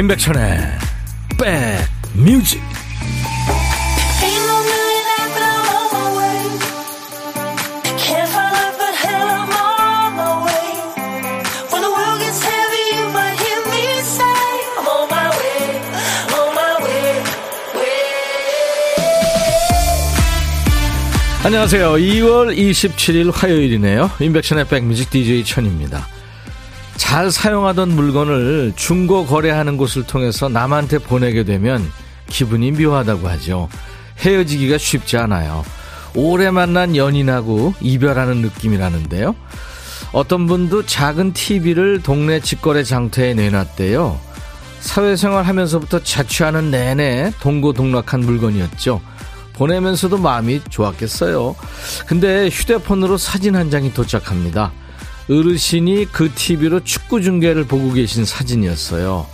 임백천의 백뮤직 안녕하세요. 2월 27일 화요일이네요. 임백천의 백뮤직 DJ 천입니다. 잘 사용하던 물건을 중고 거래하는 곳을 통해서 남한테 보내게 되면 기분이 묘하다고 하죠. 헤어지기가 쉽지 않아요. 오래 만난 연인하고 이별하는 느낌이라는데요. 어떤 분도 작은 TV를 동네 직거래 장터에 내놨대요. 사회생활 하면서부터 자취하는 내내 동고동락한 물건이었죠. 보내면서도 마음이 좋았겠어요. 근데 휴대폰으로 사진 한 장이 도착합니다. 어르신이 그 TV로 축구 중계를 보고 계신 사진이었어요.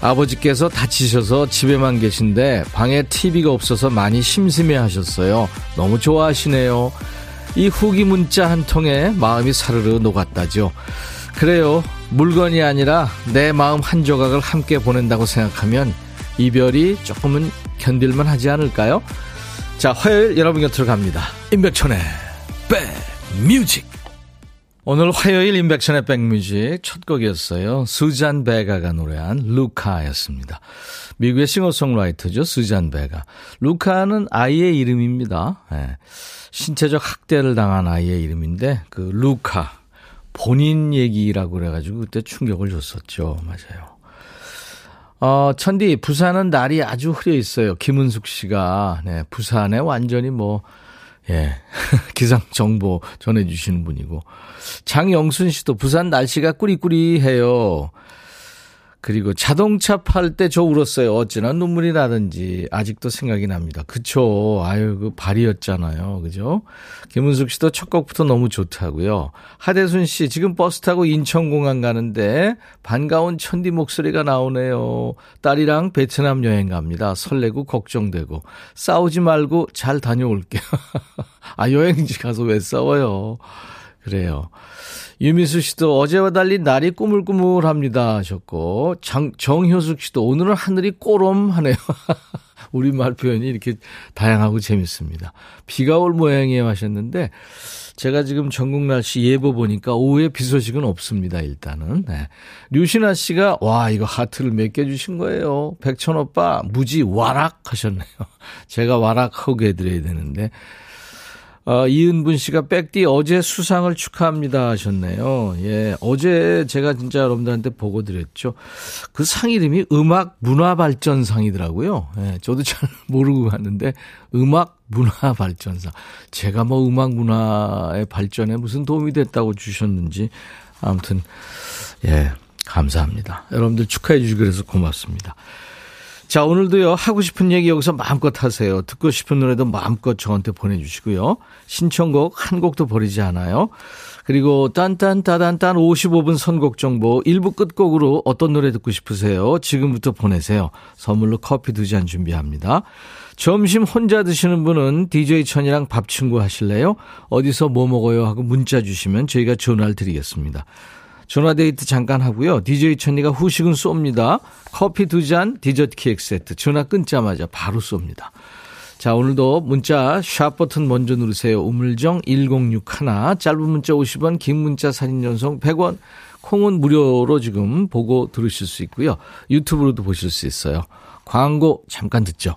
아버지께서 다치셔서 집에만 계신데 방에 TV가 없어서 많이 심심해 하셨어요. 너무 좋아하시네요. 이 후기 문자 한 통에 마음이 사르르 녹았다죠. 그래요. 물건이 아니라 내 마음 한 조각을 함께 보낸다고 생각하면 이별이 조금은 견딜만 하지 않을까요? 자, 화요일 여러분 곁으로 갑니다. 임백천의 백뮤직. 오늘 화요일 임백천의 백뮤직 첫 곡이었어요. 수잔 베가가 노래한 루카였습니다. 미국의 싱어송라이터죠. 수잔 베가. 루카는 아이의 이름입니다. 네. 신체적 학대를 당한 아이의 이름인데 그 루카 본인 얘기라고 그래가지고 그때 충격을 줬었죠. 맞아요. 어, 천디, 부산은 날이 아주 흐려 있어요. 김은숙 씨가, 네, 부산에 완전히 뭐, 예, 기상 정보 전해주시는 분이고. 장영순 씨도 부산 날씨가 꾸리꾸리해요. 그리고 자동차 팔 때 저 울었어요. 어찌나 눈물이 나든지 아직도 생각이 납니다. 그쵸. 아유, 그 발이었잖아요. 그죠? 김은숙 씨도 첫 곡부터 너무 좋다고요. 하대순 씨 지금 버스 타고 인천공항 가는데 반가운 천디 목소리가 나오네요. 딸이랑 베트남 여행 갑니다. 설레고 걱정되고 싸우지 말고 잘 다녀올게요. 아, 여행지 가서 왜 싸워요? 그래요. 유미수 씨도 어제와 달리 날이 꾸물꾸물합니다 하셨고 장, 정효숙 씨도 오늘은 하늘이 꼬롬하네요. 우리말 표현이 이렇게 다양하고 재밌습니다. 비가 올 모양이에요 하셨는데 제가 지금 전국 날씨 예보 보니까 오후에 비 소식은 없습니다. 일단은. 네. 류신아 씨가 와 이거 하트를 몇 개 주신 거예요. 백천 오빠 무지 와락 하셨네요. 제가 와락 하게 해드려야 되는데 어, 이은분 씨가 백디 어제 수상을 축하합니다 하셨네요. 예, 어제 제가 진짜 여러분들한테 보고 드렸죠. 그 상 이름이 음악 문화 발전상이더라고요. 예, 저도 잘 모르고 갔는데 음악 문화 발전상. 제가 뭐 음악 문화의 발전에 무슨 도움이 됐다고 주셨는지 아무튼 예, 감사합니다. 여러분들 축하해 주시고 그래서 고맙습니다. 자, 오늘도요, 하고 싶은 얘기 여기서 마음껏 하세요. 듣고 싶은 노래도 마음껏 저한테 보내주시고요. 신청곡 한 곡도 버리지 않아요. 그리고 딴딴따단딴 55분 선곡 정보 1부 끝곡으로 어떤 노래 듣고 싶으세요? 지금부터 보내세요. 선물로 커피 두 잔 준비합니다. 점심 혼자 드시는 분은 DJ 천이랑 밥 친구 하실래요? 어디서 뭐 먹어요? 하고 문자 주시면 저희가 전화를 드리겠습니다. 전화데이트 잠깐 하고요. DJ 천리가 후식은 쏩니다. 커피 두 잔, 디저트 케이크 세트. 전화 끊자마자 바로 쏩니다. 자, 오늘도 문자 샵 버튼 먼저 누르세요. 우물정 1061 짧은 문자 50원, 긴 문자 사진 전송 100원. 콩은 무료로 지금 보고 들으실 수 있고요. 유튜브로도 보실 수 있어요. 광고 잠깐 듣죠.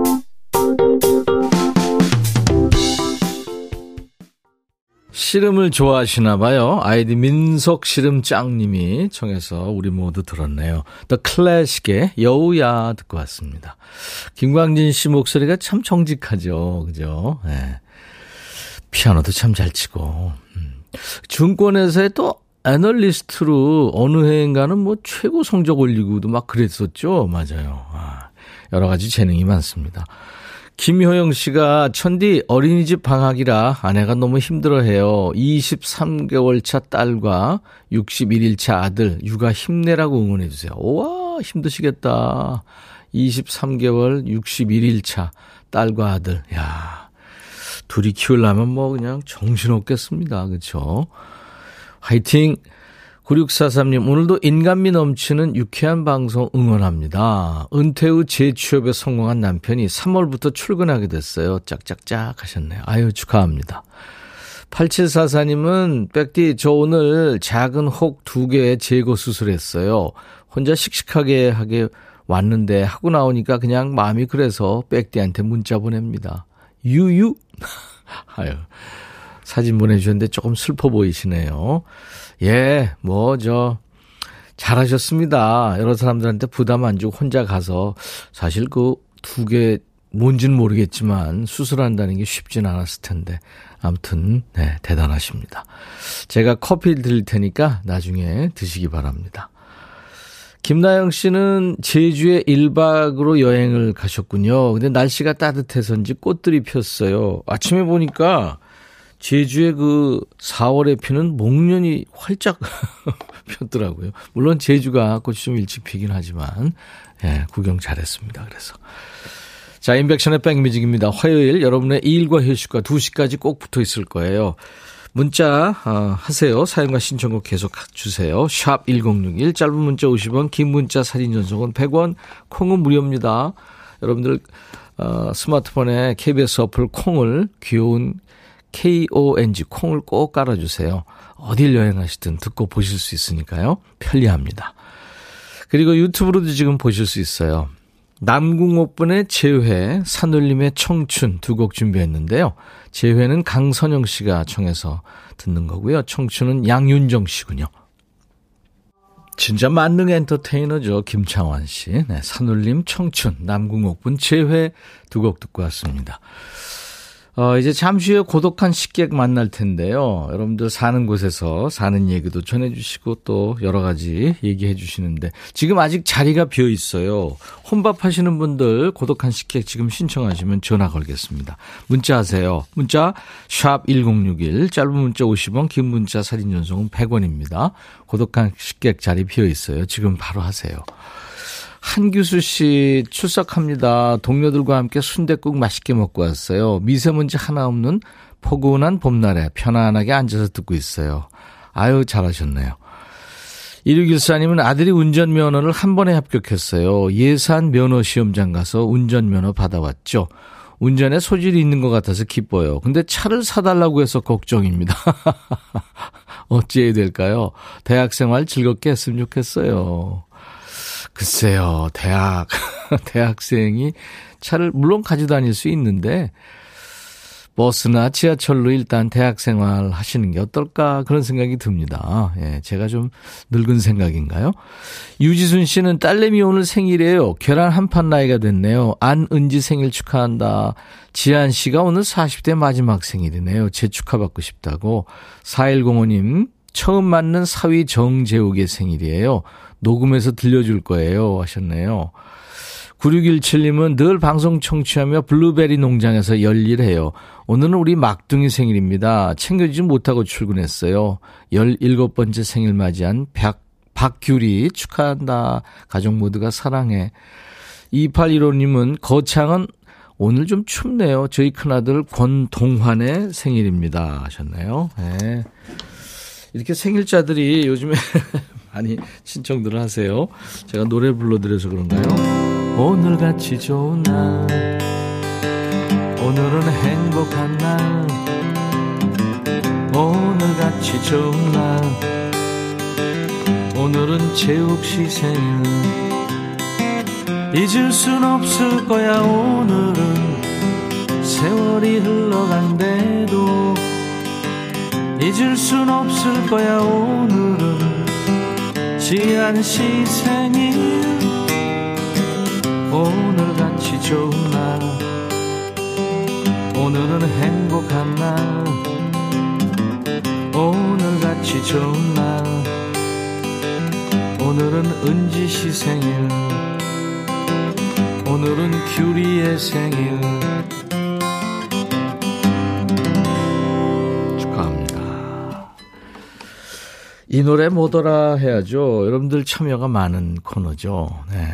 씨름을 좋아하시나 봐요. 아이디 민석 씨름 짱님이 청해서 우리 모두 들었네요. 더 클래식의 여우야 듣고 왔습니다. 김광진 씨 목소리가 참 정직하죠. 그죠? 네. 피아노도 참 잘 치고. 음. 증권회사에 또 애널리스트로 어느 해인가는 뭐 최고 성적 올리고도 막 그랬었죠. 맞아요. 아, 여러 가지 재능이 많습니다. 김효영 씨가 천디 어린이집 방학이라 아내가 너무 힘들어해요. 23개월 차 딸과 61일 차 아들 육아 힘내라고 응원해 주세요. 우와 힘드시겠다. 23개월 61일 차 딸과 아들. 야 둘이 키우려면 뭐 그냥 정신없겠습니다. 그렇죠? 화이팅! 9643님, 오늘도 인간미 넘치는 유쾌한 방송 응원합니다. 은퇴 후 재취업에 성공한 남편이 3월부터 출근하게 됐어요. 짝짝짝 하셨네요. 아유, 축하합니다. 8744님은, 백디, 저 오늘 작은 혹 두 개 제거 수술했어요. 혼자 씩씩하게 하게 왔는데 하고 나오니까 그냥 마음이 그래서 백디한테 문자 보냅니다. 유유? 아유, 사진 보내주셨는데 조금 슬퍼 보이시네요. 예, 뭐, 저, 잘하셨습니다. 여러 사람들한테 부담 안 주고 혼자 가서 사실 그 두 개 뭔지는 모르겠지만 수술한다는 게 쉽진 않았을 텐데 아무튼 네, 대단하십니다. 제가 커피 드릴 테니까 나중에 드시기 바랍니다. 김나영 씨는 제주에 1박으로 여행을 가셨군요. 근데 날씨가 따뜻해서인지 꽃들이 폈어요. 아침에 보니까 제주의 그 4월에 피는 목련이 활짝 폈더라고요. 물론 제주가 꽃이 좀 일찍 피긴 하지만, 예, 구경 잘했습니다. 그래서. 자, 인백션의 백뮤직입니다. 화요일 여러분의 일과 휴식과 2시까지 꼭 붙어 있을 거예요. 문자 어, 하세요. 사연과 신청곡 계속 주세요. 샵 1061, 짧은 문자 50원, 긴 문자 사진 전송은 100원, 콩은 무료입니다. 여러분들 어, 스마트폰에 KBS 어플 콩을 귀여운 KONG 콩을 꼭 깔아주세요. 어딜 여행하시든 듣고 보실 수 있으니까요. 편리합니다. 그리고 유튜브로도 지금 보실 수 있어요. 남궁옥분의 재회, 산울림의 청춘 두 곡 준비했는데요. 재회는 강선영 씨가 청해서 듣는 거고요. 청춘은 양윤정 씨군요. 진짜 만능 엔터테이너죠. 김창완 씨. 네, 산울림 청춘, 남궁옥분 재회 두 곡 듣고 왔습니다. 어, 이제 잠시 후에 고독한 식객 만날 텐데요. 여러분들 사는 곳에서 사는 얘기도 전해주시고 또 여러 가지 얘기해 주시는데 지금 아직 자리가 비어 있어요. 혼밥 하시는 분들 고독한 식객 지금 신청하시면 전화 걸겠습니다. 문자 하세요. 문자 샵 1061, 짧은 문자 50원, 긴 문자 사진 전송은 100원입니다. 고독한 식객 자리 비어 있어요. 지금 바로 하세요. 한규수 씨 출석합니다. 동료들과 함께 순대국 맛있게 먹고 왔어요. 미세먼지 하나 없는 포근한 봄날에 편안하게 앉아서 듣고 있어요. 아유, 잘하셨네요. 1614님은 아들이 운전면허를 한 번에 합격했어요. 예산 면허 시험장 가서 운전면허 받아왔죠. 운전에 소질이 있는 것 같아서 기뻐요. 근데 차를 사달라고 해서 걱정입니다. 어찌해야 될까요? 대학 생활 즐겁게 했으면 좋겠어요. 글쎄요, 대학, 대학생이 차를 물론 가지고 다닐 수 있는데, 버스나 지하철로 일단 대학 생활 하시는 게 어떨까 그런 생각이 듭니다. 예, 제가 좀 늙은 생각인가요? 유지순 씨는 딸내미 오늘 생일이에요. 계란 한 판 나이가 됐네요. 안은지 생일 축하한다. 지한 씨가 오늘 40대 마지막 생일이네요. 제 축하받고 싶다고. 4105님, 처음 맞는 사위 정재욱의 생일이에요. 녹음해서 들려줄 거예요. 하셨네요. 9617님은 늘 방송 청취하며 블루베리 농장에서 열일해요. 오늘은 우리 막둥이 생일입니다. 챙겨주지 못하고 출근했어요. 17번째 생일 맞이한 박, 박규리 축하한다. 가족 모두가 사랑해. 2815님은 거창은 오늘 좀 춥네요. 저희 큰아들 권동환의 생일입니다. 하셨네요. 네. 이렇게 생일자들이 요즘에 많이 신청들을 하세요. 제가 노래 불러드려서 그런가요? 오늘같이 좋은 날 오늘은 행복한 날 오늘같이 좋은 날 오늘은 제욱 씨 생일 잊을 순 없을 거야 오늘은 세월이 흘러간대도 잊을 순 없을 거야 오늘은 지한 시 생일 오늘같이 좋은 날 오늘은 행복한 날 오늘같이 좋은 날 오늘은 은지 시 생일 오늘은 큐리의 생일 이 노래 뭐더라 해야죠. 여러분들 참여가 많은 코너죠. 네.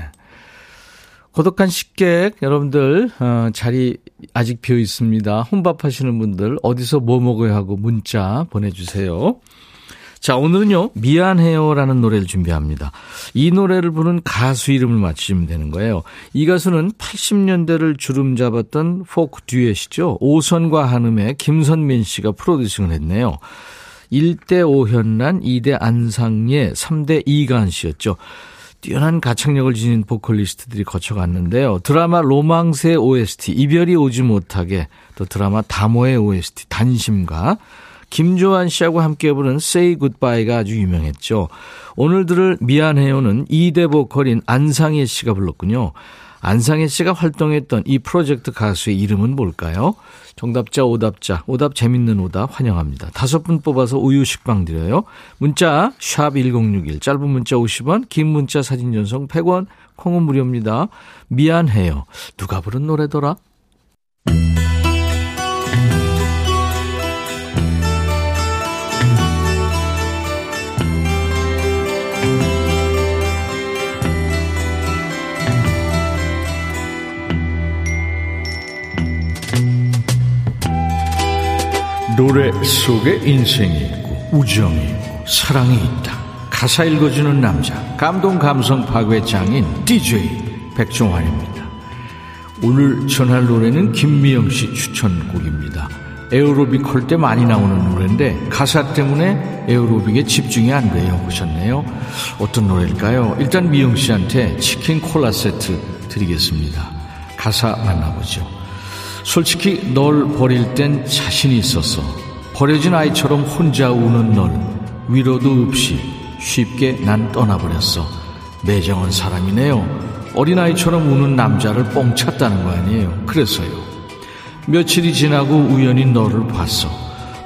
고독한 식객 여러분들 어, 자리 아직 비어 있습니다. 혼밥 하시는 분들 어디서 뭐 먹어야 하고 문자 보내주세요. 자 오늘은요 미안해요라는 노래를 준비합니다. 이 노래를 부른 가수 이름을 맞추시면 되는 거예요. 이 가수는 80년대를 주름 잡았던 포크 듀엣이죠. 오선과 한음의 김선민 씨가 프로듀싱을 했네요. 1대 오현란, 2대 안상예, 3대 이간 씨였죠. 뛰어난 가창력을 지닌 보컬리스트들이 거쳐갔는데요. 드라마 로망스의 OST 이별이 오지 못하게 또 드라마 다모의 OST 단심과 김조한 씨하고 함께 부른 Say Goodbye가 아주 유명했죠. 오늘 들을 미안해요는 2대 보컬인 안상혜 씨가 불렀군요. 안상혜 씨가 활동했던 이 프로젝트 가수의 이름은 뭘까요? 정답자, 오답자, 오답 재밌는 오답 환영합니다. 다섯 분 뽑아서 우유 식빵 드려요. 문자 샵 1061, 짧은 문자 50원, 긴 문자 사진 전송 100원, 콩은 무료입니다. 미안해요. 누가 부른 노래더라? 노래 속에 인생이 있고 우정이 있고 사랑이 있다. 가사 읽어주는 남자 감동 감성 파괴 장인 DJ 백종환입니다. 오늘 전할 노래는 김미영 씨 추천곡입니다. 에어로빅 할 때 많이 나오는 노래인데 가사 때문에 에어로빅에 집중이 안 돼요 보셨네요. 어떤 노래일까요? 일단 미영 씨한테 치킨 콜라 세트 드리겠습니다. 가사 만나보죠. 솔직히 널 버릴 땐 자신이 있었어. 버려진 아이처럼 혼자 우는 널 위로도 없이 쉽게 난 떠나버렸어. 매정한 사람이네요. 어린아이처럼 우는 남자를 뻥 찼다는 거 아니에요. 그래서요. 며칠이 지나고 우연히 너를 봤어.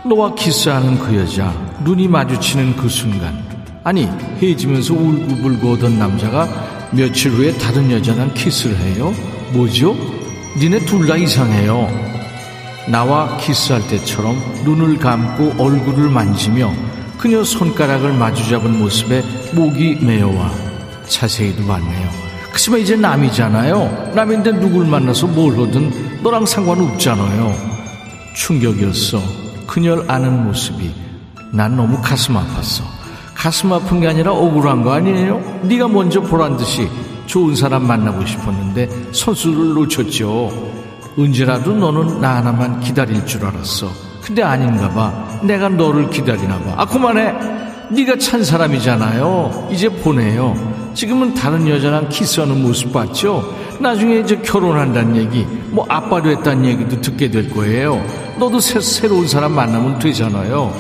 너와 키스하는 그 여자, 눈이 마주치는 그 순간. 아니, 헤어지면서 울고불고 오던 남자가 며칠 후에 다른 여자랑 키스를 해요? 뭐죠? 니네 둘 다 이상해요. 나와 키스할 때처럼 눈을 감고 얼굴을 만지며 그녀 손가락을 마주 잡은 모습에 목이 메어와 자세히도 봤네요. 그치만 이제 남이잖아요. 남인데 누굴 만나서 뭘 하든 너랑 상관없잖아요. 충격이었어. 그녀를 아는 모습이 난 너무 가슴 아팠어. 가슴 아픈 게 아니라 억울한 거 아니에요? 네가 먼저 보란 듯이 좋은 사람 만나고 싶었는데 선수를 놓쳤죠. 언제라도 너는 나 하나만 기다릴 줄 알았어. 근데 아닌가 봐. 내가 너를 기다리나 봐. 아 그만해. 네가 찬 사람이잖아요. 이제 보내요. 지금은 다른 여자랑 키스하는 모습 봤죠? 나중에 이제 결혼한다는 얘기, 뭐 아빠 됐다는 얘기도 듣게 될 거예요. 너도 새, 새로운 사람 만나면 되잖아요.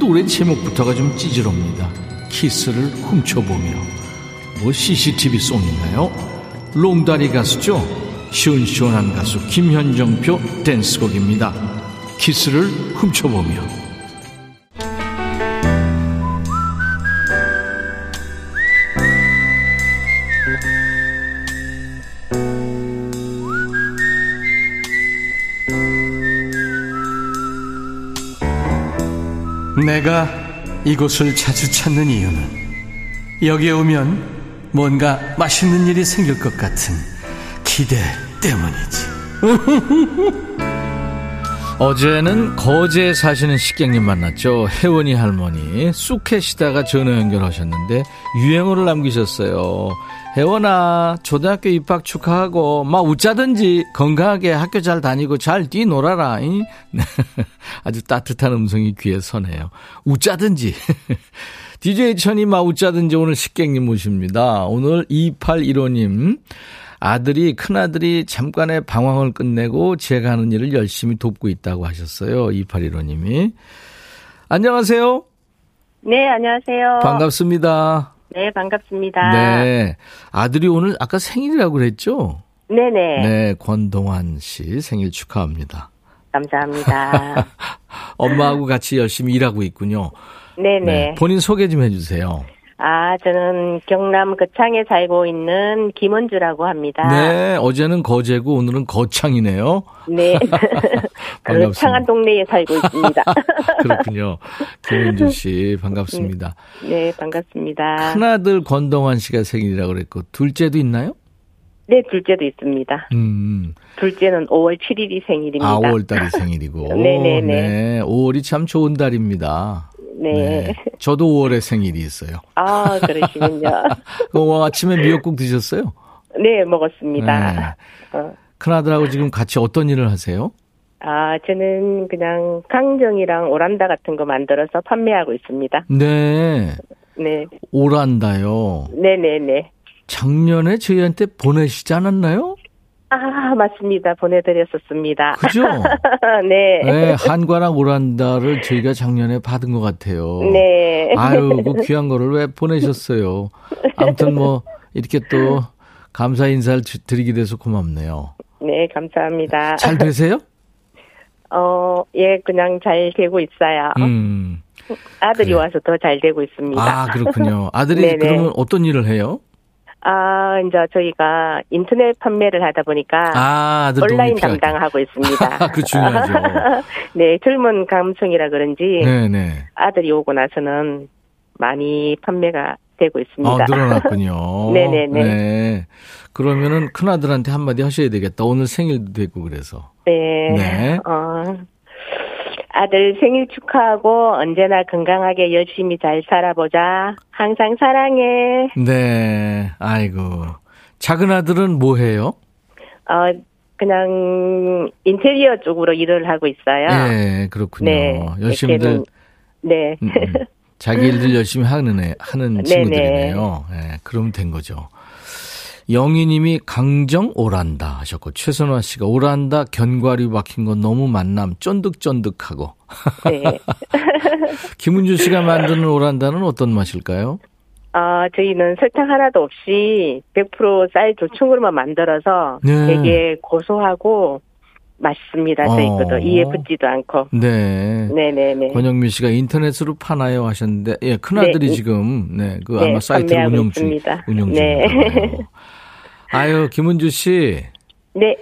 노래 제목부터가 좀 찌질합니다. 키스를 훔쳐보며. 뭐 CCTV 송인가요? 롱다리 가수죠? 시원시원한 가수 김현정표 댄스곡입니다. 키스를 훔쳐보며 내가 이곳을 자주 찾는 이유는 여기에 오면 뭔가 맛있는 일이 생길 것 같은 기대 때문이지. 어제는 거제에 사시는 식객님 만났죠. 혜원이 할머니. 쑥 캐시다가 전화 연결하셨는데 유행어를 남기셨어요. 혜원아, 초등학교 입학 축하하고, 막 웃자든지 건강하게 학교 잘 다니고 잘 뛰놀아라. 아주 따뜻한 음성이 귀에 서네요. 웃자든지. DJ 천이 마우짜든지 오늘 식객님 모십니다. 오늘 2815님. 아들이, 큰아들이 잠깐의 방황을 끝내고 제가 하는 일을 열심히 돕고 있다고 하셨어요. 2815님이. 안녕하세요. 네, 안녕하세요. 반갑습니다. 네, 반갑습니다. 네. 아들이 오늘 아까 생일이라고 그랬죠? 네네. 네, 권동환 씨 생일 축하합니다. 감사합니다. 엄마하고 같이 열심히 일하고 있군요. 네네. 네, 본인 소개 좀 해주세요. 아, 저는 경남 거창에 살고 있는 김원주라고 합니다. 네, 어제는 거제고 오늘은 거창이네요. 네. 그 창안 동네에 살고 있습니다. 그렇군요. 김은주 씨, 반갑습니다. 네, 반갑습니다. 큰아들 권동환 씨가 생일이라고 그랬고, 둘째도 있나요? 네, 둘째도 있습니다. 음. 둘째는 5월 7일이 생일입니다. 아, 5월 달이 생일이고. 네네네. 네, 5월이 참 좋은 달입니다. 네. 네. 저도 5월에 생일이 있어요. 아, 그러시군요. 어, 아침에 미역국 드셨어요? 네, 먹었습니다. 네. 어. 큰아들하고 지금 같이 어떤 일을 하세요? 아, 저는 그냥 강정이랑 오란다 같은 거 만들어서 판매하고 있습니다. 네. 네. 오란다요. 네네네. 작년에 저희한테 보내시지 않았나요? 아, 맞습니다. 보내드렸었습니다. 그죠? 네. 네, 한과랑 오란다를 저희가 작년에 받은 것 같아요. 네. 아유, 그 귀한 거를 왜 보내셨어요? 아무튼 뭐, 이렇게 또, 감사 인사를 드리게 돼서 고맙네요. 네, 감사합니다. 잘 되세요? 어, 예, 그냥 잘 되고 있어요. 음. 아들이 그래. 와서 더 잘 되고 있습니다. 아, 그렇군요. 아들이 네네. 그러면 어떤 일을 해요? 아, 이제 저희가 인터넷 판매를 하다 보니까 아, 온라인. 담당하고 있습니다. 그 중요하죠. 네, 젊은 감성이라 그런지 네네. 아들이 오고 나서는 많이 판매가 되고 있습니다. 어, 늘어났군요. 네네네. 네. 그러면은 큰아들한테 한마디 하셔야 되겠다. 오늘 생일도 되고 그래서. 네. 네. 어, 아들 생일 축하하고 언제나 건강하게 열심히 잘 살아보자. 항상 사랑해. 네. 아이고. 작은 아들은 뭐 해요? 어, 그냥 인테리어 쪽으로 일을 하고 있어요. 네, 그렇군요. 네. 열심히들 네. 음, 음. 자기 일들 열심히 하는 애, 하는 네네. 친구들이네요. 네, 그러면 된 거죠. 영희님이 강정 오란다 하셨고 최선화 씨가 오란다 견과류 박힌 거 너무 만남 쫀득쫀득하고 네. 김은주 씨가 만드는 오란다는 어떤 맛일까요? 어, 저희는 설탕 하나도 없이 100%쌀 조청으로만 만들어서 네. 되게 고소하고 맛있습니다. 저희 어. 것도 이에 붙지도 않고. 네. 네네네. 권영민 씨가 인터넷으로 파나요 하셨는데 예, 큰 아들이 네. 지금 네, 그 네, 아마 사이트 운영 중. 운영 네. 중인가요. 아유, 김은주 씨. 네.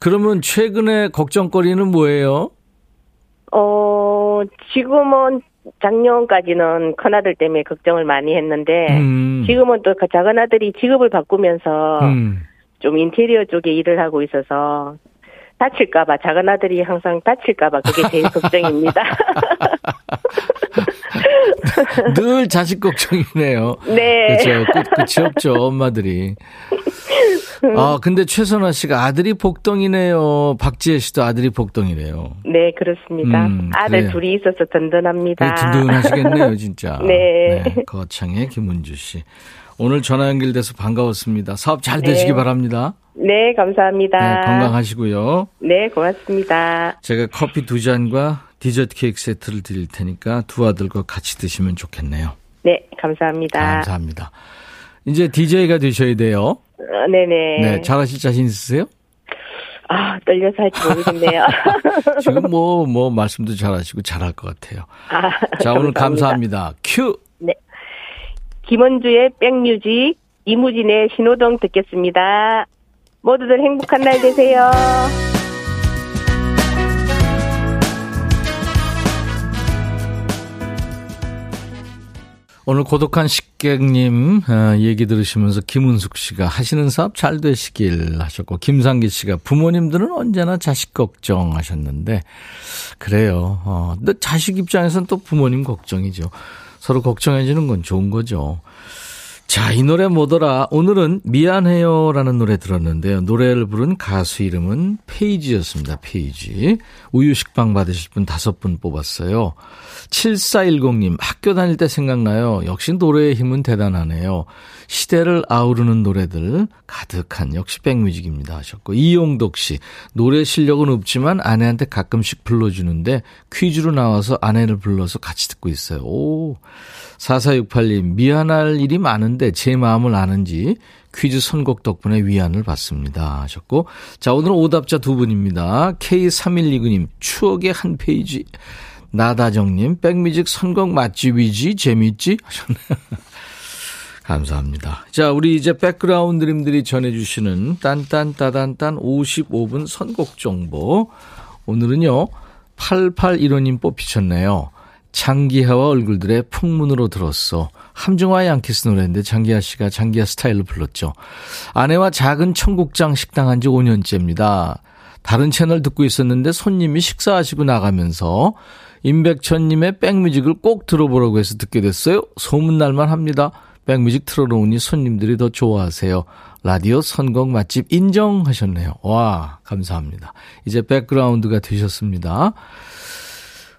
그러면 최근에 걱정거리는 뭐예요? 어, 지금은 작년까지는 큰아들 때문에 걱정을 많이 했는데, 음. 지금은 또그 작은 아들이 직업을 바꾸면서 음. 좀 인테리어 쪽에 일을 하고 있어서 다칠까봐, 작은 아들이 항상 다칠까봐 그게 제일 걱정입니다. 늘 자식 걱정이네요. 네. 그렇죠. 끝, 끝이 없죠, 엄마들이. 아, 근데 최선화 씨가 아들이 복덩이네요. 박지혜 씨도 아들이 복덩이래요. 네, 그렇습니다. 음, 아들 그래요. 둘이 있어서 든든합니다. 되게 든든하시겠네요, 진짜. 네. 거창의 김은주 씨. 오늘 전화 연결돼서 반가웠습니다. 사업 잘 되시기 네. 바랍니다. 네, 감사합니다. 네, 건강하시고요. 네, 고맙습니다. 제가 커피 두 잔과 디저트 케이크 세트를 드릴 테니까 두 아들과 같이 드시면 좋겠네요. 네, 감사합니다. 감사합니다. 이제 DJ가 되셔야 돼요. 어, 네네. 네, 잘하실 자신 있으세요? 아, 떨려서 할지 모르겠네요. 지금 뭐, 뭐, 말씀도 잘하시고 잘할 것 같아요. 아, 자, 오늘 감사합니다. 큐! 김원주의 백뮤직, 이무진의 신호등 듣겠습니다. 모두들 행복한 날 되세요. 오늘 고독한 식객님 어, 얘기 들으시면서 김은숙 씨가 하시는 사업 잘 되시길 하셨고 김상기 씨가 부모님들은 언제나 자식 걱정하셨는데 그래요. 어, 자식 입장에서는 또 부모님 걱정이죠. 서로 걱정해 주는 건 좋은 거죠. 자, 이 노래 뭐더라? 오늘은 미안해요 라는 노래 들었는데요. 노래를 부른 가수 이름은 페이지였습니다. 페이지. 우유식빵 받으실 분 다섯 분 뽑았어요. 7410님, 학교 다닐 때 생각나요. 역시 노래의 힘은 대단하네요. 시대를 아우르는 노래들 가득한 역시 백뮤직입니다 하셨고 이용덕 씨 노래 실력은 없지만 아내한테 가끔씩 불러주는데 퀴즈로 나와서 아내를 불러서 같이 듣고 있어요. 오 4468님 미안할 일이 많은 데 제 마음을 아는지 퀴즈 선곡 덕분에 위안을 받습니다 하셨고 자 오늘은 오답자 두 분입니다. K3129님 추억의 한 페이지 나다정님 백뮤직 선곡 맛집이지 재밌지 하셨네요. 감사합니다. 자, 우리 이제 백그라운드님들이 전해주시는 딴딴따단딴 55분 선곡 정보. 오늘은요, 8815님 뽑히셨네요. 장기하와 얼굴들의 풍문으로 들었어. 함중화 양키스 노래인데 장기하 씨가 장기하 스타일로 불렀죠. 아내와 작은 청국장 식당 한 지 5년째입니다. 다른 채널 듣고 있었는데 손님이 식사하시고 나가면서 임백천님의 백뮤직을 꼭 들어보라고 해서 듣게 됐어요. 소문날만 합니다. 백뮤직 틀어놓으니 손님들이 더 좋아하세요. 라디오 선곡 맛집 인정하셨네요. 와, 감사합니다. 이제 백그라운드가 되셨습니다.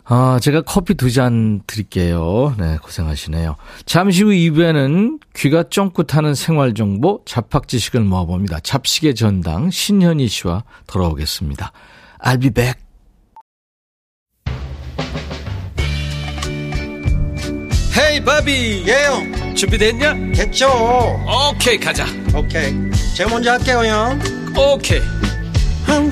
아, 제가 커피 두 잔 드릴게요. 네, 고생하시네요. 잠시 후 2부에는 귀가 쫑긋하는 생활정보, 잡학 지식을 모아봅니다. 잡식의 전당, 신현희 씨와 돌아오겠습니다. I'll be back. 헤이 바비 예영 준비됐냐? 됐죠 오케이 가자 오케이 제가 먼저 할게요 형 오케이 I'm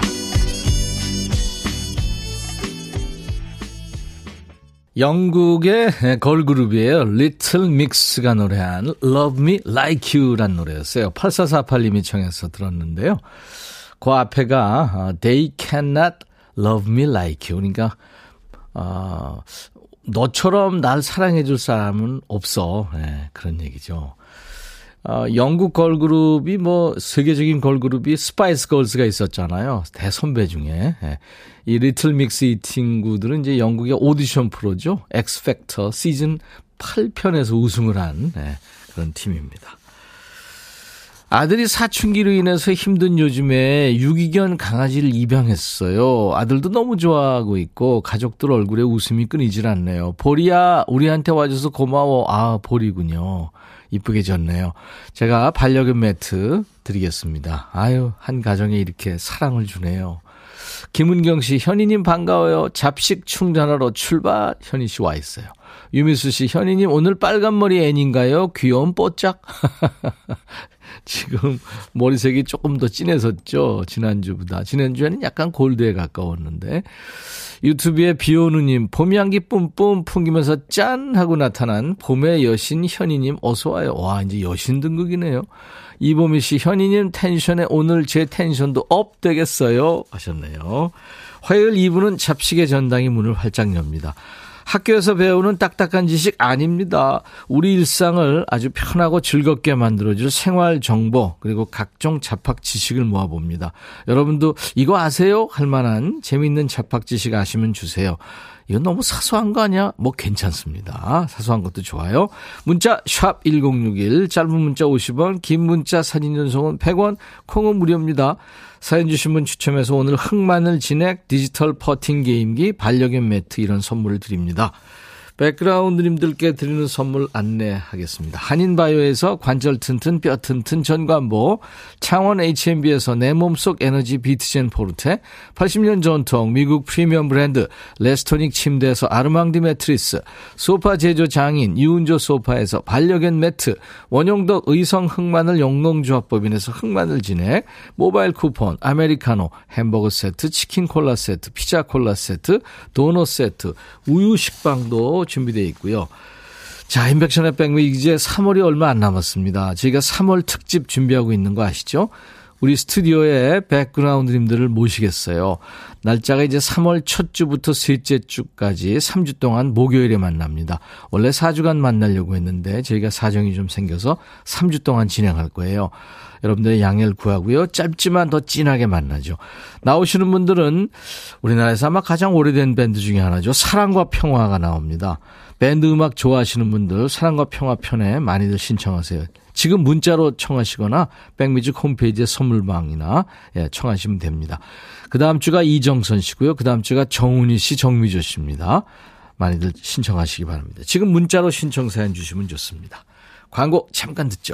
영국의 걸그룹이에요. Little Mix가 노래한 Love Me Like You란 노래였어요. 8448님이 청해서 들었는데요. 그 앞에가 They Cannot Love Me Like You. 그러니까 어, 너처럼 날 사랑해 줄 사람은 없어. 네, 그런 얘기죠. 어, 영국 걸그룹이 뭐 세계적인 걸그룹이 스파이스 걸스가 있었잖아요. 대선배 중에. 예. 이 리틀 믹스 이 친구들은 이제 영국의 오디션 프로죠. 엑스팩터 시즌 8편에서 우승을 한 예, 그런 팀입니다. 아들이 사춘기로 인해서 힘든 요즘에 유기견 강아지를 입양했어요. 아들도 너무 좋아하고 있고 가족들 얼굴에 웃음이 끊이질 않네요. 보리야 우리한테 와줘서 고마워. 아 보리군요. 이쁘게 졌네요. 제가 반려견 매트 드리겠습니다. 아유 한 가정에 이렇게 사랑을 주네요. 김은경 씨, 현이님 반가워요. 잡식 충전하러 출발. 현희 씨 와 있어요. 유미수 씨, 현이님 오늘 빨간 머리 애인가요? 귀여운 뽀짝. 지금 머리색이 조금 더 진해졌죠. 지난주보다. 지난주에는 약간 골드에 가까웠는데. 유튜브에 비오누님, 봄 향기 뿜뿜 풍기면서 짠! 하고 나타난 봄의 여신 현이님 어서와요. 와, 이제 여신 등극이네요. 이보미 씨, 현이님 텐션에 오늘 제 텐션도 up 되겠어요. 하셨네요. 화요일 2부는 잡식의 전당이 문을 활짝 엽니다. 학교에서 배우는 딱딱한 지식 아닙니다. 우리 일상을 아주 편하고 즐겁게 만들어줄 생활 정보 그리고 각종 잡학 지식을 모아봅니다. 여러분도 이거 아세요? 할 만한 재미있는 잡학 지식 아시면 주세요. 이건 너무 사소한 거 아니야? 뭐 괜찮습니다. 사소한 것도 좋아요. 문자 샵 1061, 짧은 문자 50원, 긴 문자 사진 전송은 100원, 콩은 무료입니다. 사연 주신 분 추첨해서 오늘 흑마늘 진액, 디지털 퍼팅 게임기, 반려견 매트 이런 선물을 드립니다. 백그라운드님들께 드리는 선물 안내하겠습니다. 한인바이오에서 관절 튼튼 뼈 튼튼 전관보, 창원 H&B에서 내 몸속 에너지 비트젠 포르테, 80년 전통 미국 프리미엄 브랜드 레스토닉 침대에서 아르망디 매트리스, 소파 제조 장인 유운조 소파에서 반려견 매트, 원용덕 의성 흑마늘 영농조합법인에서 흑마늘 진액, 모바일 쿠폰, 아메리카노, 햄버거 세트, 치킨 콜라 세트, 피자 콜라 세트, 도넛 세트, 우유 식빵도 준비되어 있고요. 자, 인백션의 백미 이제 3월이 얼마 안 남았습니다. 저희가 3월 특집 준비하고 있는 거 아시죠? 우리 스튜디오에 백그라운드님들을 모시겠어요. 날짜가 이제 3월 첫 주부터 셋째 주까지 3주 동안 목요일에 만납니다. 원래 4주간 만나려고 했는데 저희가 사정이 좀 생겨서 3주 동안 진행할 거예요. 여러분들의 양해를 구하고요. 짧지만 더 진하게 만나죠. 나오시는 분들은 우리나라에서 아마 가장 오래된 밴드 중에 하나죠. 사랑과 평화가 나옵니다. 밴드 음악 좋아하시는 분들 사랑과 평화 편에 많이들 신청하세요. 지금 문자로 청하시거나 백뮤직 홈페이지에 선물방이나 예, 청하시면 됩니다. 그 다음 주가 이정선 씨고요. 그 다음 주가 정훈이 씨, 정미조 씨입니다. 많이들 신청하시기 바랍니다. 지금 문자로 신청 사연 주시면 좋습니다. 광고 잠깐 듣죠.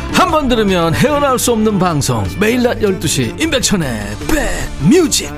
한 번 들으면 헤어나올 수 없는 방송. 매일 낮 12시 임백천의 백뮤직.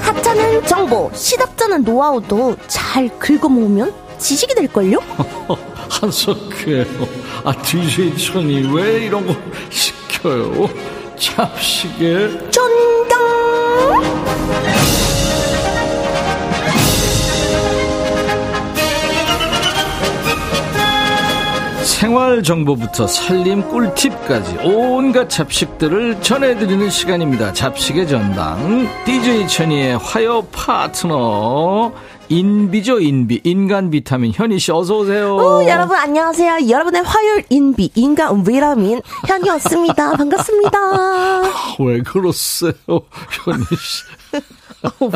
하찮은 정보, 시답잖은 노하우도 잘 긁어모으면 지식이 될걸요? 한석규예요 아 DJ 천이 왜 이런 거 시켜요 잡시게 쫀경! 생활 정보부터 살림 꿀팁까지 온갖 잡식들을 전해드리는 시간입니다. 잡식의 전당 DJ 천이의 화요 파트너 인비죠 인비 인간 비타민 현희 씨 어서 오세요. 오, 여러분 안녕하세요. 여러분의 화요일 인비, 인간 비타민 현이었습니다. 반갑습니다. 왜 그러세요 현희 씨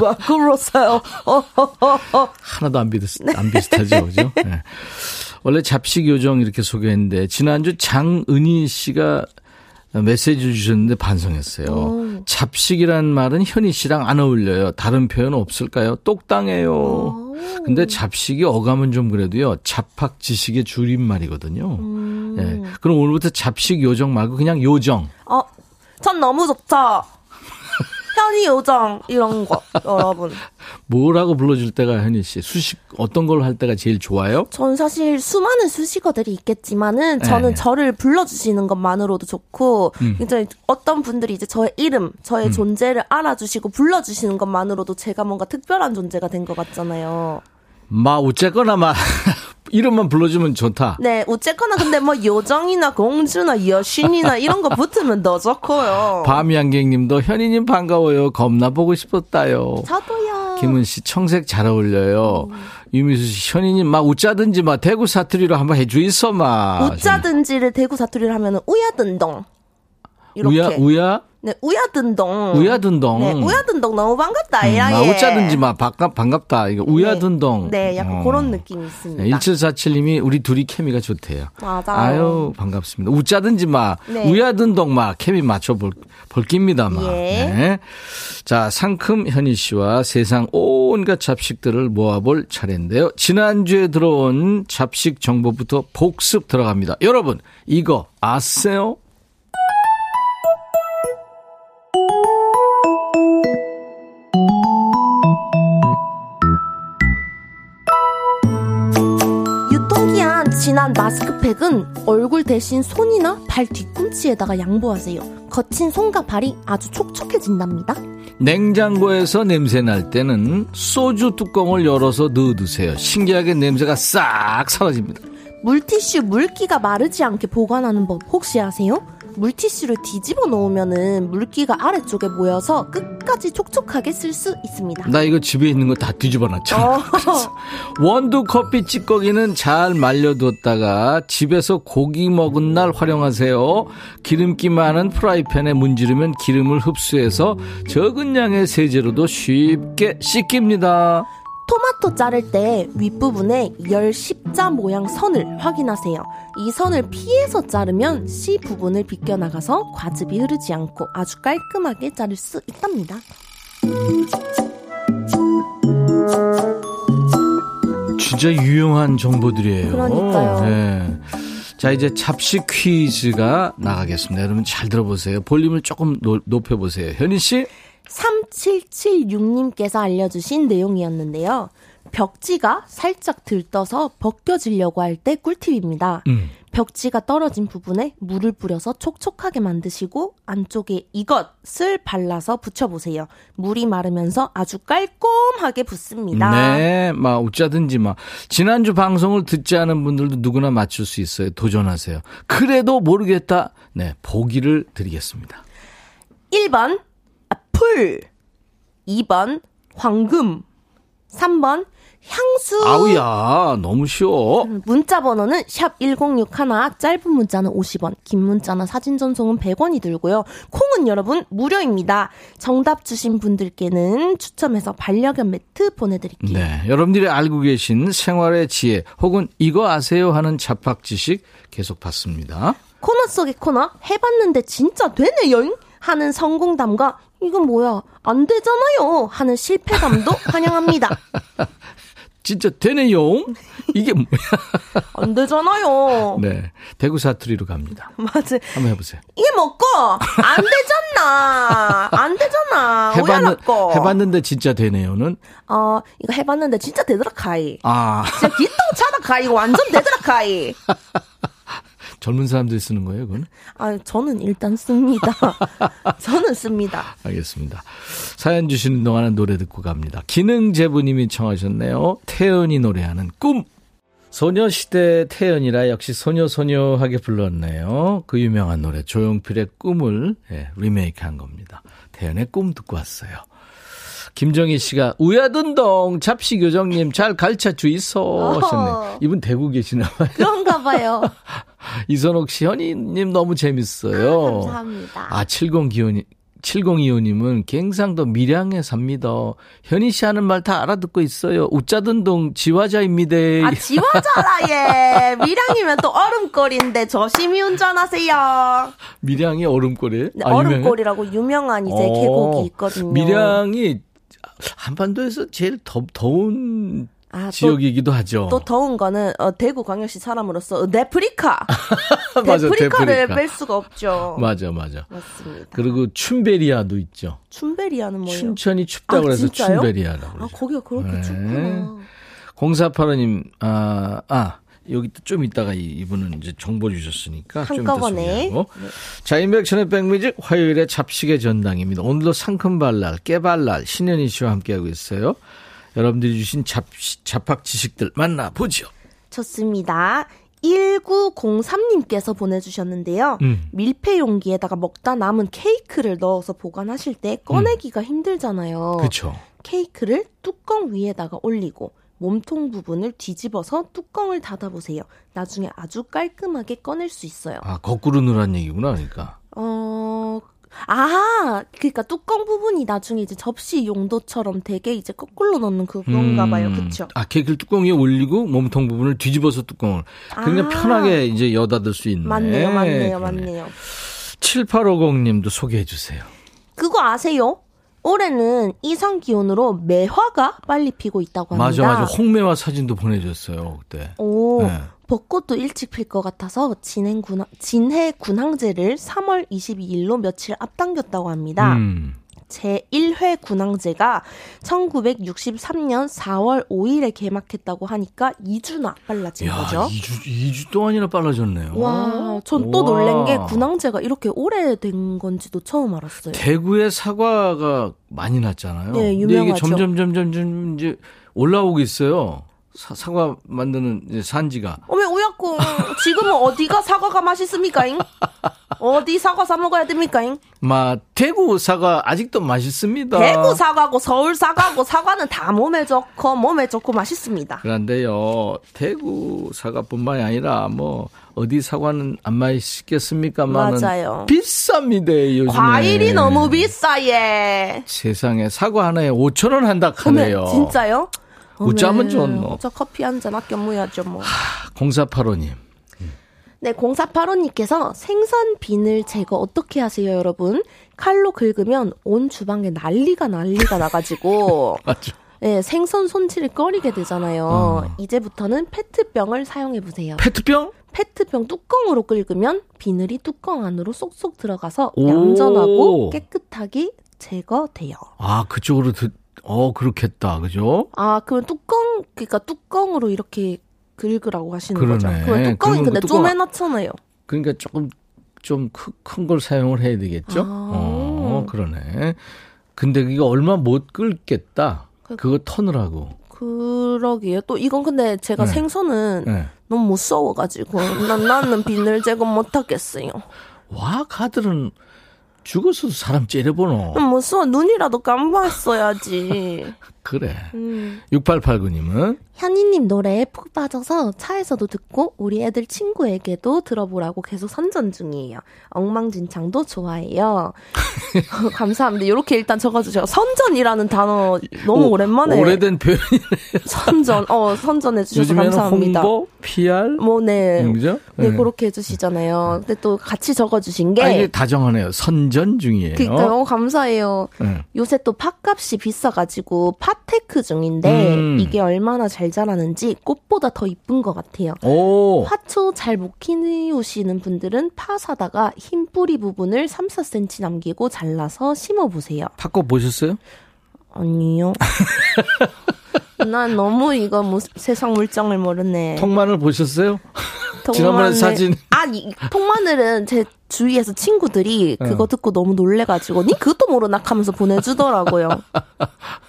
와, 그러세요. 어, 어, 어, 어. 하나도 안, 비슷, 안 비슷하죠 그죠? 네. 원래 잡식 요정 이렇게 소개했는데 지난주 장은희 씨가 메시지 주셨는데 반성했어요. 잡식이란 말은 현희 씨랑 안 어울려요. 다른 표현 없을까요? 똑당해요. 근데 잡식이 어감은 좀 그래도요. 잡학 지식의 줄임말이거든요. 예. 그럼 오늘부터 잡식 요정 말고 그냥 요정. 어, 전 너무 좋죠. 현이 요정, 이런 거, 여러분. 뭐라고 불러줄 때가 현희 씨? 수식 어떤 걸 할 때가 제일 좋아요? 전 사실 수많은 수식어들이 있겠지만은 저는 네. 저를 불러주시는 것만으로도 좋고 음. 이제 어떤 분들이 이제 저의 이름, 저의 존재를 알아주시고 불러주시는 것만으로도 제가 뭔가 특별한 존재가 된 것 같잖아요. 마 어쨌거나 마 이름만 불러주면 좋다. 네, 어쨌거나 근데 뭐 요정이나 공주나 여신이나 이런 거 붙으면 더 좋고요. 밤양갱님도 현희님 반가워요. 겁나 보고 싶었다요. 저도요. 김은 씨 청색 잘 어울려요. 유미수 씨 현희님 막 웃자든지 막 대구 사투리로 한번 해주이소 마. 웃자든지를 대구 사투리를 하면은 우야든동. 이렇게. 우야 우야 네, 우야든동. 우야든동. 네, 우야든동 너무 반갑다. 음, 이랑에. 막 웃자든지 막 반갑 반갑다. 이거 우야든동. 네, 약간 어. 그런 느낌이 있습니다. 네, 1747님이 우리 둘이 케미가 좋대요. 맞아요. 아유, 반갑습니다. 웃자든지 막, 네. 우야든동 막, 케미 맞춰볼, 볼 깁니다, 막. 예. 네. 자, 상큼 현희 씨와 세상 온갖 잡식들을 모아볼 차례인데요. 지난주에 들어온 잡식 정보부터 복습 들어갑니다. 여러분, 이거 아세요? 난 마스크팩은 얼굴 대신 손이나 발 뒤꿈치에다가 양보하세요. 거친 손과 발이 아주 촉촉해진답니다. 냉장고에서 냄새 날 때는 소주 뚜껑을 열어서 넣어두세요. 신기하게 냄새가 싹 사라집니다. 물티슈 물기가 마르지 않게 보관하는 법 혹시 아세요? 물티슈를 뒤집어 놓으면은 물기가 아래쪽에 모여서 끝까지 촉촉하게 쓸 수 있습니다. 나 이거 집에 있는 거 다 뒤집어 놨잖아. 어. 원두 커피 찌꺼기는 잘 말려두었다가 집에서 고기 먹은 날 활용하세요. 기름기 많은 프라이팬에 문지르면 기름을 흡수해서 적은 양의 세제로도 쉽게 씻깁니다. 토마토 자를 때 윗부분에 열 십자 모양 선을 확인하세요. 이 선을 피해서 자르면 씨 부분을 비껴나가서 과즙이 흐르지 않고 아주 깔끔하게 자를 수 있답니다. 진짜 유용한 정보들이에요. 그러니까요. 네. 자, 이제 잡식 퀴즈가 나가겠습니다. 여러분 잘 들어보세요. 볼륨을 조금 노- 높여보세요. 현희 씨? 3776님께서 알려주신 내용이었는데요. 벽지가 살짝 들떠서 벗겨지려고 할 때 꿀팁입니다. 음. 벽지가 떨어진 부분에 물을 뿌려서 촉촉하게 만드시고 안쪽에 이것을 발라서 붙여보세요. 물이 마르면서 아주 깔끔하게 붙습니다. 네, 막 웃자든지 막 지난주 방송을 듣지 않은 분들도 누구나 맞출 수 있어요. 도전하세요. 그래도 모르겠다. 네, 보기를 드리겠습니다. 1번 풀 2번 황금 3번 향수 아우야, 너무 쉬워. 문자 번호는 샵 1061, 짧은 문자는 50원, 긴 문자나 사진 전송은 100원이 들고요. 콩은 여러분 무료입니다. 정답 주신 분들께는 추첨해서 반려견 매트 보내드릴게요. 네, 여러분들이 알고 계신 생활의 지혜 혹은 이거 아세요 하는 잡학 지식 계속 받습니다. 코너 속의 코너 해봤는데 진짜 되네요 하는 성공담과 이건 뭐야 안 되잖아요 하는 실패담도 환영합니다. 진짜 되네요. 이게 뭐야? 안 되잖아요. 네, 대구 사투리로 갑니다. 맞아. 한번 해보세요. 이게 먹고 안 되잖아. 안 되잖아. 해봤는. 해봤는데 진짜 되네요는 어 이거 해봤는데 진짜 되더라 카이. 아 진짜 기똥 차다 카이. 이거 완전 되더라 카이. 젊은 사람들이 쓰는 거예요, 그건? 아 저는 일단 씁니다. 저는 씁니다. 알겠습니다. 사연 주시는 동안은 노래 듣고 갑니다. 기능제부님이 청하셨네요. 태연이 노래하는 꿈. 소녀시대 태연이라 역시 소녀소녀하게 불렀네요. 그 유명한 노래 조용필의 꿈을 예, 리메이크한 겁니다. 태연의 꿈 듣고 왔어요. 김정희 씨가 우야든동 잡시교정님 잘 가르쳐 주이소 하셨네. 이분 대구 계시나 봐요. 그런가 봐요. 이선옥 씨 현이님 너무 재밌어요. 감사합니다. 아, 7025님. 7025님은 갱상도 밀양에 삽니다. 현희 씨 하는 말 다 알아듣고 있어요. 웃자든동 지화자입니다. 아 지화자라 예. 밀양이면 또 얼음골인데 조심히 운전하세요. 밀양이 얼음골이에요? 네, 아? 얼음골이라고 유명한 이제 어, 계곡이 있거든요. 밀양이 한반도에서 제일 더, 더운 아, 또 지역이기도 하죠. 또 더운 거는 어, 대구 광역시 사람으로서 네프리카 맞아, 데프리카를 데프리카. 뺄 수가 없죠. 맞아, 맞아. 맞습니다. 그리고 춘베리아도 있죠. 춘베리아는 뭐예요? 춘천이 춥다고 아, 그래서 진짜요? 춘베리아라고 아 그러죠. 거기가 그렇게 네. 춥구나. 0485님, 아, 아, 여기 또좀 이따가 이- 이분은 이제 정보 주셨으니까 좀 한꺼번에. 소개하고. 자, 인백션의 백뮤직 화요일에 잡식의 전당입니다. 오늘도 상큼발랄, 깨발랄, 신현희 씨와 함께하고 있어요. 여러분들이 주신 잡, 잡학 지식들 만나보죠. 좋습니다. 1903님께서 보내주셨는데요. 음. 밀폐 용기에다가 먹다 남은 케이크를 넣어서 보관하실 때 꺼내기가 힘들잖아요. 음. 그쵸. 케이크를 뚜껑 위에다가 올리고 몸통 부분을 뒤집어서 뚜껑을 닫아보세요. 나중에 아주 깔끔하게 꺼낼 수 있어요. 아, 거꾸로 넣으란 얘기구나, 그러니까. 어, 아, 그러니까 뚜껑 부분이 나중에 이제 접시 용도처럼 되게 이제 거꾸로 넣는 그건가 봐요. 그쵸? 아, 케이크를 뚜껑 위에 올리고 몸통 부분을 뒤집어서 뚜껑을. 그냥 아. 편하게 이제 여닫을 수 있네. 맞네요, 맞네요, 그러네. 맞네요. 7850님도 소개해 주세요. 그거 아세요? 올해는 이상 기온으로 매화가 빨리 피고 있다고 합니다. 맞아, 맞아. 홍매화 사진도 보내줬어요, 그때. 오, 네. 벚꽃도 일찍 필 것 같아서 진해 군항, 진해 군항제를 3월 22일로 며칠 앞당겼다고 합니다. 음. 제1회 군항제가 1963년 4월 5일에 개막했다고 하니까 2주나 빨라진 야, 거죠. 2주, 2주 동안이나 빨라졌네요. 와, 전 또. 놀란 게 군항제가 이렇게 오래된 건지도 처음 알았어요. 대구에 사과가 많이 났잖아요. 네, 근데 이게 유명하죠. 점점, 점점, 점 이제 올라오고 있어요. 사, 사과 만드는 이제 산지가. 어메 우야꿍 지금은 어디가 사과가 맛있습니까? 잉? 어디 사과 사 먹어야 됩니까? 잉? 마, 대구 사과 아직도 맛있습니다. 대구 사과고 서울 사과고 사과는 다 몸에 좋고 몸에 좋고 맛있습니다. 그런데요, 대구 사과뿐만이 아니라 뭐 어디 사과는 안 맛있겠습니까만은 맞아요. 비쌉니다 요즘에. 과일이 너무 비싸예. 세상에 사과 하나에 5천 원 한다 하네요. 진짜요? 어쩌면 어메, 좋노. 저 커피 한 잔 아껴 먹어야죠 뭐. 0485님. 네, 0485님께서 생선 비늘 제거 어떻게 하세요, 여러분? 칼로 긁으면 온 주방에 난리가 난리가 나가지고. 맞죠. 네, 생선 손질을 꺼리게 되잖아요. 어. 이제부터는 페트병을 사용해 보세요. 페트병? 페트병 뚜껑으로 긁으면 비늘이 뚜껑 안으로 쏙쏙 들어가서 오. 얌전하고 깨끗하게 제거돼요. 아, 그쪽으로 드- 어, 그렇겠다. 그죠? 아, 그럼 뚜껑, 그러니까 뚜껑으로 이렇게 긁으라고 하시는 그러네. 거죠. 그럼 뚜껑이 그러면 근데 그 뚜껑- 쪼매놨잖아요. 그러니까 조금 좀 큰 걸 사용을 해야 되겠죠? 아. 어, 그러네. 근데 이거 얼마 못 끓겠다. 그거 터느라고. 그러게요. 또 이건 근데 제가 네. 생선은 네. 너무 무서워가지고 난 나는 비늘 제거 못하겠어요. 와, 가들은 죽었어도 사람 째려보노. 무서워 눈이라도 깜빡했어야지. 그래. 음. 6889님은 현이님 노래에 푹 빠져서 차에서도 듣고 우리 애들 친구에게도 들어보라고 계속 선전 중이에요. 엉망진창도 좋아해요. 감사합니다. 이렇게 일단 적어주세요. 선전이라는 단어 너무 오- 오랜만에 오래된 표현이 선전, 어 선전해 주셔서 요즘에는 감사합니다. 홍보, PR, 뭐 네. 음, 그죠? 네, 네. 그렇게 해주시잖아요. 근데 또 같이 적어주신 게. 아, 이게 다정하네요. 선전 중이에요. 그니까요. 어, 감사해요. 네. 요새 또 파값이 비싸가지고 파테크 중인데 음. 이게 얼마나 잘 자라는지 꽃보다 더 이쁜 것 같아요. 오, 화초 잘 못 키우시는 분들은 파 사다가 흰 뿌리 부분을 3, 4cm 남기고 잘라서 심어보세요. 파꽃 보셨어요? 아니요. 난 너무 이거 뭐 세상 물정을 모르네. 통마늘 보셨어요? 지난번에 사진. 아니 통마늘은 제 주위에서 친구들이 어. 그거 듣고 너무 놀래가지고 니 그것도 모르나 하면서 보내주더라고요.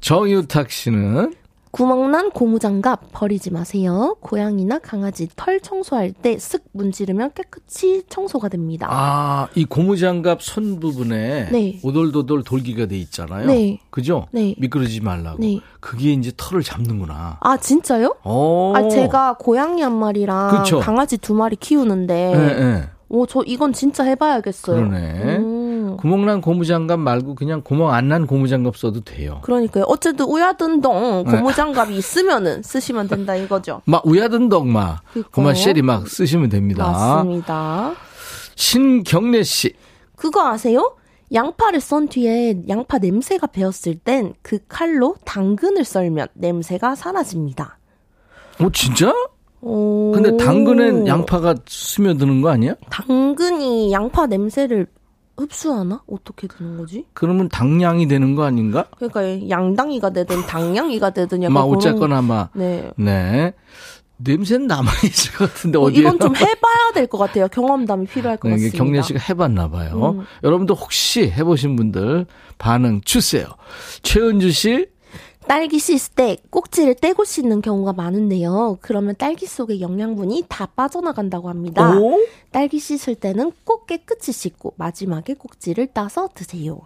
정유탁 씨는 구멍난 고무장갑 버리지 마세요. 고양이나 강아지 털 청소할 때 쓱 문지르면 깨끗이 청소가 됩니다. 아, 이 고무장갑 손 부분에 네. 오돌도돌 돌기가 돼 있잖아요. 네. 그죠? 네. 미끄러지지 말라고. 네. 그게 이제 털을 잡는구나. 아 진짜요? 오. 아 제가 고양이 한 마리랑 그쵸. 강아지 두 마리 키우는데, 예, 예. 오저 이건 진짜 해봐야겠어요. 그러네. 음. 구멍난 고무장갑 말고 그냥 구멍 안 난 고무장갑 써도 돼요. 그러니까요. 어쨌든 우야든동 네. 고무장갑이 있으면은 쓰시면 된다 이거죠. 막 우야든덕 막. 그만 쉘이 막 쓰시면 됩니다. 맞습니다. 신경래 씨. 그거 아세요? 양파를 썬 뒤에 양파 냄새가 배었을 땐 그 칼로 당근을 썰면 냄새가 사라집니다. 어 진짜? 오. 근데 당근엔 양파가 스며드는 거 아니야? 당근이 양파 냄새를 흡수하나? 어떻게 되는 거지? 그러면 당량이 되는 거 아닌가? 그러니까 양당이가 되든 당냥이가 되든 약간 막 어쨌거나 막 네. 네. 냄새는 남아 있을 것 같은데 어, 어디에 이건 좀 해봐야 될 것 같아요. 경험담이 필요할 것 네, 같습니다. 경례 씨가 해봤나 봐요. 음. 여러분도 혹시 해보신 분들 반응 주세요. 최은주 씨, 딸기 씻을 때 꼭지를 떼고 씻는 경우가 많은데요. 그러면 딸기 속의 영양분이 다 빠져나간다고 합니다. 오? 딸기 씻을 때는 꼭 깨끗이 씻고 마지막에 꼭지를 따서 드세요.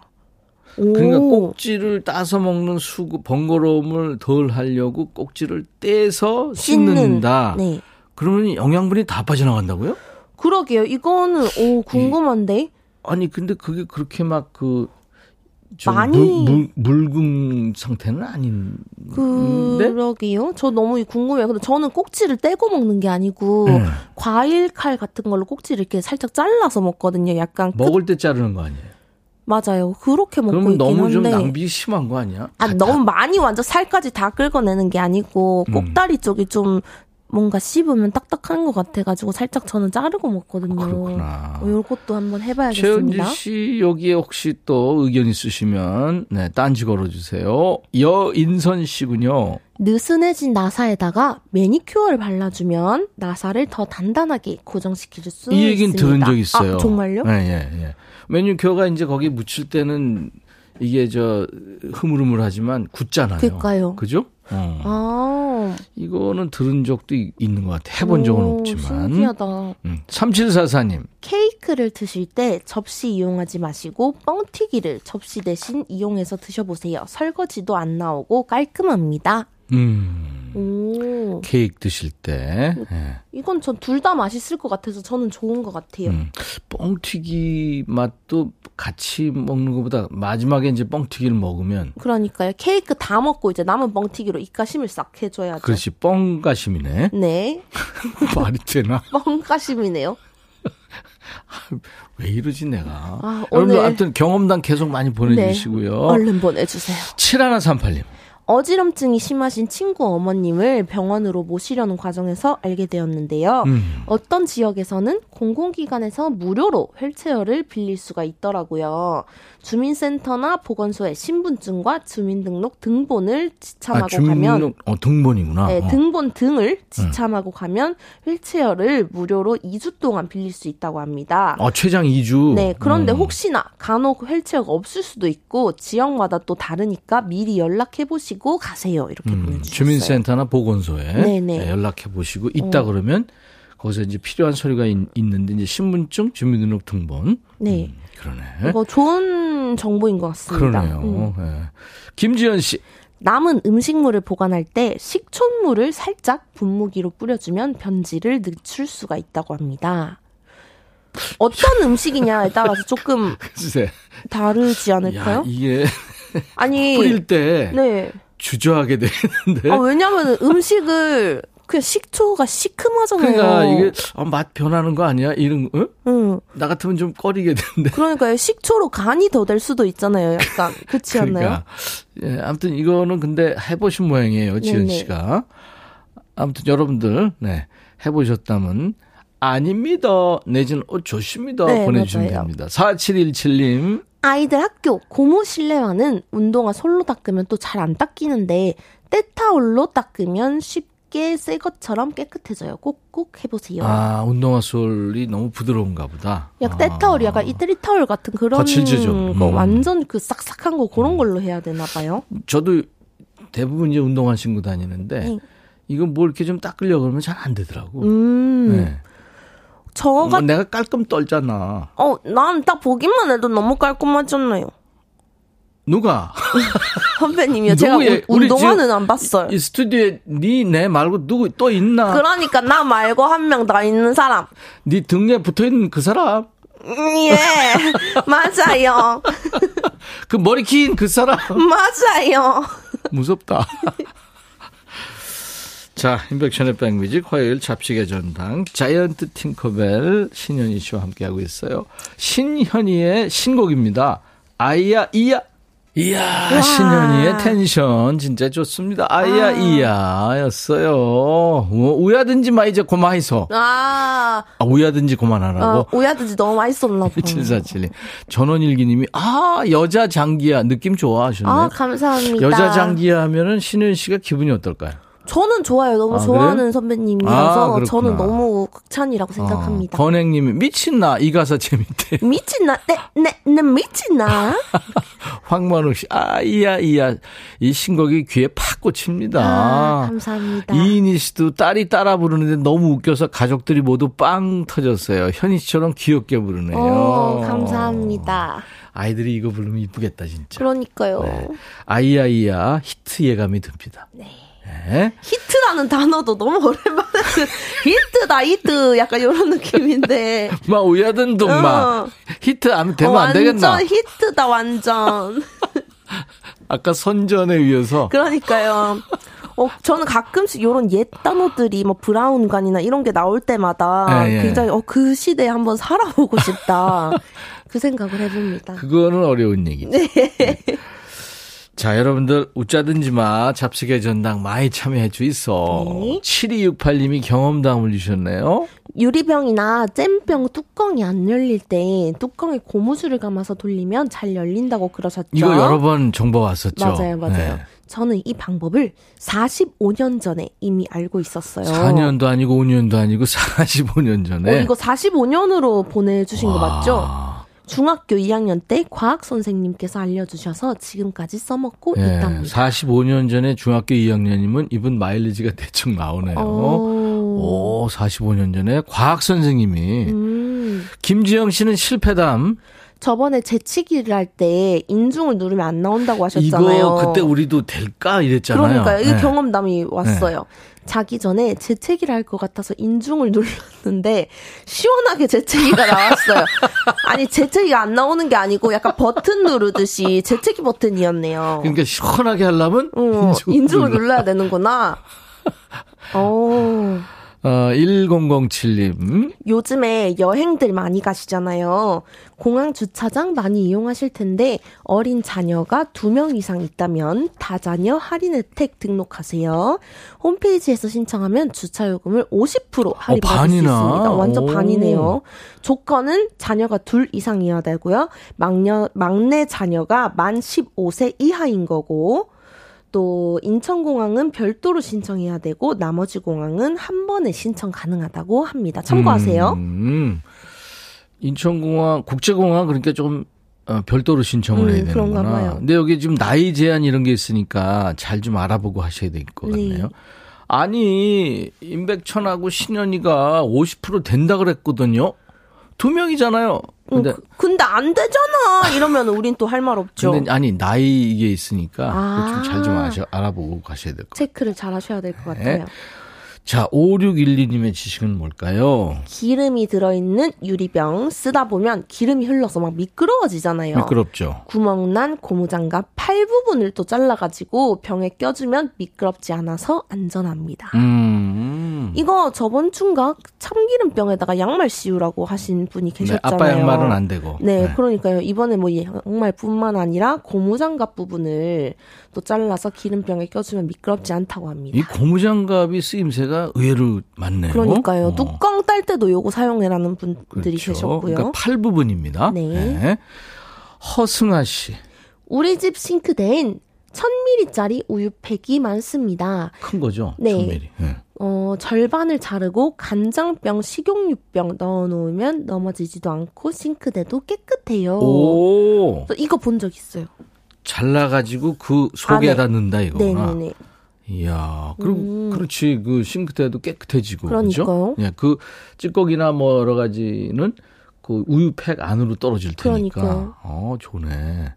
오. 그러니까 꼭지를 따서 먹는 수고 번거로움을 덜 하려고 꼭지를 떼서 씻는다. 네. 그러면 영양분이 다 빠져나간다고요? 그러게요. 이거는 오 궁금한데. 아니 근데 그게 그렇게 막 그 많이- 물, 물, 묽은 상태는 아닌데 그러게요. 저 너무 궁금해요. 근데 저는 꼭지를 떼고 먹는 게 아니고 네. 과일 칼 같은 걸로 꼭지를 이렇게 살짝 잘라서 먹거든요. 약간 끝- 먹을 때 자르는 거 아니에요? 맞아요. 그렇게 먹고 있긴 너무 좀 한데. 낭비 심한 거 아니야? 아, 너무 많이 완전 살까지 다 긁어내는 게 아니고 음. 꼭다리 쪽이 좀 뭔가 씹으면 딱딱한 것 같아가지고 살짝 저는 자르고 먹거든요. 그렇구나. 어, 요것도 한번 최은지 해봐야겠습니다. 씨 여기에 혹시 또 의견 있으시면 네 딴지 걸어주세요. 여인선 씨군요. 느슨해진 나사에다가 매니큐어를 발라주면 나사를 더 단단하게 고정시킬 수이 얘기는 있습니다. 들은 적 있어요. 아, 정말요? 네, 예, 예. 메뉴큐어가 이제 거기 묻힐 때는 이게 저 흐물흐물하지만 굳잖아요. 그러니까요. 그죠? 어. 아, 이거는 들은 적도 이- 있는 것 같아. 해본 적은 오, 없지만. 신기하다. 음. 3744님. 케이크를 드실 때 접시 이용하지 마시고 뻥튀기를 접시 대신 이용해서 드셔보세요. 설거지도 안 나오고 깔끔합니다. 음. 오, 케이크 드실 때. 예. 이건 전 둘 다 맛있을 것 같아서 저는 좋은 것 같아요. 음. 뻥튀기 맛도 같이 먹는 것보다 마지막에 이제 뻥튀기를 먹으면 그러니까요. 케이크 다 먹고 이제 남은 뻥튀기로 입가심을 싹 해줘야죠. 그렇지 뻥가심이네. 네, 말이 되나? 뻥가심이네요. 왜 이러지 내가. 아, 오늘- 아무튼 경험담 계속 많이 보내주시고요. 네, 얼른 보내주세요. 7138님. 어지럼증이 심하신 친구 어머님을 병원으로 모시려는 과정에서 알게 되었는데요. 음. 어떤 지역에서는 공공기관에서 무료로 휠체어를 빌릴 수가 있더라고요. 주민센터나 보건소에 신분증과 주민등록 등본을 지참하고 아, 주민등록, 가면 어, 등본이구나. 네, 어. 등본 등을 지참하고 가면 휠체어를 무료로 2주 동안 빌릴 수 있다고 합니다. 어, 최장 2주. 네, 그런데 음. 혹시나 간혹 휠체어가 없을 수도 있고 지역마다 또 다르니까 미리 연락해 보시고 가세요. 이렇게 음, 보내주셨어요. 주민센터나 보건소에 네네. 네, 연락해 보시고 있다 그러면 거기서 이제 필요한 서류가 있, 는데 이제 신분증, 주민등록 등본. 네, 음, 그러네. 이거 좋은 정보인 것 같습니다. 그러네요. 음. 예. 김지연 씨. 남은 음식물을 보관할 때 식초물을 살짝 분무기로 뿌려주면 변질을 늦출 수가 있다고 합니다. 어떤 음식이냐에 따라서 조금. 다르지 야, 않을까요? 이게 아니, 뿌릴 때 네. 주저하게 되는데. 아, 왜냐면 음식을 그냥 식초가 시큼하잖아요. 그러니까 이게 어, 맛 변하는 거 아니야? 이런 어? 응. 나 같으면 좀 꺼리게 되는데. 그러니까 식초로 간이 더 될 수도 있잖아요. 약간 그렇지 않나요? 그러니까 예, 아무튼 이거는 근데 해보신 모양이에요, 지은 네네. 씨가. 아무튼 여러분들 네 해보셨다면 아닙니다 내지는 어 좋습니다 네, 보내주시면 맞아요. 됩니다. 4717님 아이들 학교 고무 실내화는 운동화 솔로 닦으면 또 잘 안 닦이는데 때타올로 닦으면 쉽 게 새 것처럼 깨끗해져요. 꼭꼭 해보세요. 아 운동화 솔이 너무 부드러운가 보다. 약간 아. 때타올이 약간 이태리 타올 같은 그런 거칠죠, 좀. 거 음. 완전 그 싹싹한 거 그런 걸로 해야 되나 봐요. 저도 대부분 이제 운동화 신고 다니는데 네. 이거 뭐 이렇게 좀 닦으려고 그러면 잘 안 되더라고. 음, 네. 저뭐 같, 내가 깔끔 떨잖아. 어, 난 딱 보기만 해도 너무 깔끔하잖아요. 누가? 선배님이요. 제가 운- 우리 운동화는 안 봤어요. 이 스튜디오에 니내 말고 누구 또 있나? 그러니까 나 말고 한 명 더 있는 사람. 네 등에 붙어 있는 그 사람? 음, 예, 맞아요. 그 머리 긴 그 사람? 맞아요. 무섭다. 자, 인백션의 백뮤직 화요일 잡식의 전당 자이언트 팅커벨 신현희 씨와 함께하고 있어요. 신현희의 신곡입니다. 아이야 이야. 이야, 신현희의 텐션 진짜 좋습니다. 아이야 이야였어요. 뭐, 우야든지 마 이제 고마이소. 아, 아, 우야든지 그만하라고. 어, 오야드지 너무 맛있었나 봐. 7472. 전원일기님이 아 여자 장기야 느낌 좋아 하셨네. 아, 감사합니다. 여자 장기야 하면은 신은 씨가 기분이 어떨까요? 저는 좋아요. 너무 아, 좋아하는 그래요? 선배님이라서 아. 저는 너무 극찬이라고 생각합니다. 어, 건행님이 미친나 이 가사 재밌대. 미친나? 네, 네, 네, 미친나? 황만욱 씨, 아 이야 이야 이 신곡이 귀에 팍 꽂힙니다. 아, 감사합니다. 이인희 씨도 딸이 따라 부르는데 너무 웃겨서 가족들이 모두 빵 터졌어요. 현희 씨처럼 귀엽게 부르네요. 어, 감사합니다. 아이들이 이거 부르면 이쁘겠다 진짜. 그러니까요. 네. 아이야 이야 히트 예감이 듭니다. 네. 히트라는 단어도 너무 오랜만에 그 히트다 히트 약간 이런 느낌인데 마 우야든동 마 어. 히트 안 되면 어, 안 되겠나? 완전 히트다 완전 아까 선전에 의해서 그러니까요 어, 저는 가끔씩 이런 옛 단어들이 뭐 브라운관이나 이런 게 나올 때마다 예, 예. 굉장히 어, 그 시대에 한번 살아보고 싶다 그 생각을 해봅니다. 그거는 어려운 얘기죠. 네. 자, 여러분들 웃자든지 마 잡식의 전당 많이 참여해 주이소. 네. 7268님이 경험담을 주셨네요. 유리병이나 잼병 뚜껑이 안 열릴 때 뚜껑에 고무줄을 감아서 돌리면 잘 열린다고 그러셨죠? 이거 여러 번 정보 왔었죠. 맞아요, 맞아요. 네. 저는 이 방법을 45년 전에 이미 알고 있었어요. 4년도 아니고 5년도 아니고 45년 전에. 어, 이거 45년으로 보내주신 거 와. 맞죠? 중학교 2학년 때 과학 선생님께서 알려주셔서 지금까지 써먹고 예, 있답니다. 45년 전에 중학교 2학년이면 이분 마일리지가 대충 나오네요. 오. 오, 45년 전에 과학 선생님이 음, 김지영 씨는 실패담 저번에 재치기를 할 때 인중을 누르면 안 나온다고 하셨잖아요. 이거 그때 우리도 될까 이랬잖아요. 그러니까요. 이게 네. 경험담이 왔어요. 자기 전에 재채기를 할 것 같아서 인중을 눌렀는데 시원하게 재채기가 나왔어요. 아니 재채기가 안 나오는 게 아니고 약간 버튼 누르듯이 재채기 버튼이었네요. 그러니까 시원하게 하려면 어, 인중을 인중을 눌러. 눌러야 되는구나. 오, 어, 1007님. 요즘에 여행들 많이 가시잖아요. 공항 주차장 많이 이용하실 텐데 어린 자녀가 두 명 이상 있다면 다자녀 할인 혜택 등록하세요. 홈페이지에서 신청하면 주차 요금을 50% 할인 받을 수? 있습니다. 완전 오. 반이네요. 조건은 자녀가 둘 이상이어야 되고요. 막내, 막내 자녀가 만 15세 이하인 거고 또 인천공항은 별도로 신청해야 되고 나머지 공항은 한 번에 신청 가능하다고 합니다. 참고하세요. 음, 인천공항, 국제공항 그러니까 좀 어, 별도로 신청을 음, 해야 되는구나. 봐요. 근데 여기 지금 나이 제한 이런 게 있으니까 잘 좀 알아보고 하셔야 될것 네. 같네요. 아니, 임백천하고 신현이가 50% 된다 그랬거든요. 두 명이잖아요. 근데, 음, 그- 근데 안 되잖아. 이러면 우린 또 할 말 없죠. 근데 아니, 나이 이게 있으니까 아. 좀잘 좀 알아보고 가셔야 될 것 같아요. 체크를 잘 하셔야 될것 네. 같아요. 자, 5612님의 지식은 뭘까요? 기름이 들어있는 유리병 쓰다 보면 기름이 흘러서 막 미끄러워지잖아요. 미끄럽죠. 구멍난 고무장갑 팔 부분을 또 잘라가지고 병에 껴주면 미끄럽지 않아서 안전합니다. 음. 이거 저번 주인가 참기름병에다가 양말 씌우라고 하신 분이 네, 계셨잖아요. 아빠 양말은 안 되고. 네, 그러니까요. 이번에 뭐 양말뿐만 아니라 고무장갑 부분을 또 잘라서 기름병에 껴주면 미끄럽지 않다고 합니다. 이 고무장갑이 쓰임새가 의외로 많네요. 그러니까요. 어. 뚜껑 딸 때도 요거 사용해라는 분들이 그렇죠. 계셨고요. 그러니까 팔 부분입니다. 네. 허승아 씨. 우리 집 싱크대엔 1000ml짜리 우유팩이 많습니다. 큰 거죠? 네. 1000ml. 네. 어, 절반을 자르고 간장병, 식용유병 넣어 놓으면 넘어지지도 않고 싱크대도 깨끗해요. 오. 저 이거 본 적 있어요. 잘라가지고 그 속에다 안에. 넣는다 이거구나. 네네네. 이야, 그리고 음. 그렇지 그 싱크대도 깨끗해지고 그러니까요. 그죠? 예, 그 찌꺼기나 뭐 여러 가지는 그 우유팩 안으로 떨어질 테니까. 그러니까요. 어, 좋네.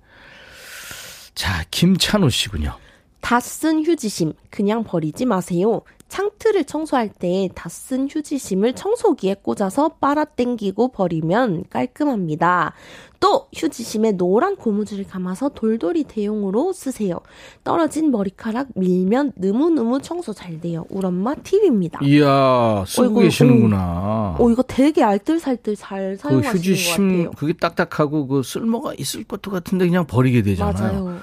자, 김찬우 씨군요. 다 쓴 휴지심 그냥 버리지 마세요. 창틀을 청소할 때 다 쓴 휴지심을 청소기에 꽂아서 빨아 당기고 버리면 깔끔합니다. 또 휴지심에 노란 고무줄을 감아서 돌돌이 대용으로 쓰세요. 떨어진 머리카락 밀면 느무느무 청소 잘 돼요. 우리 엄마 팁입니다. 이야, 쓰고 어이구, 계시는구나. 오 이거 되게 알뜰살뜰 잘그 사용하시는 것 휴지심 같아요. 그게 딱딱하고 그 쓸모가 있을 것도 같은데 그냥 버리게 되잖아요. 맞아요.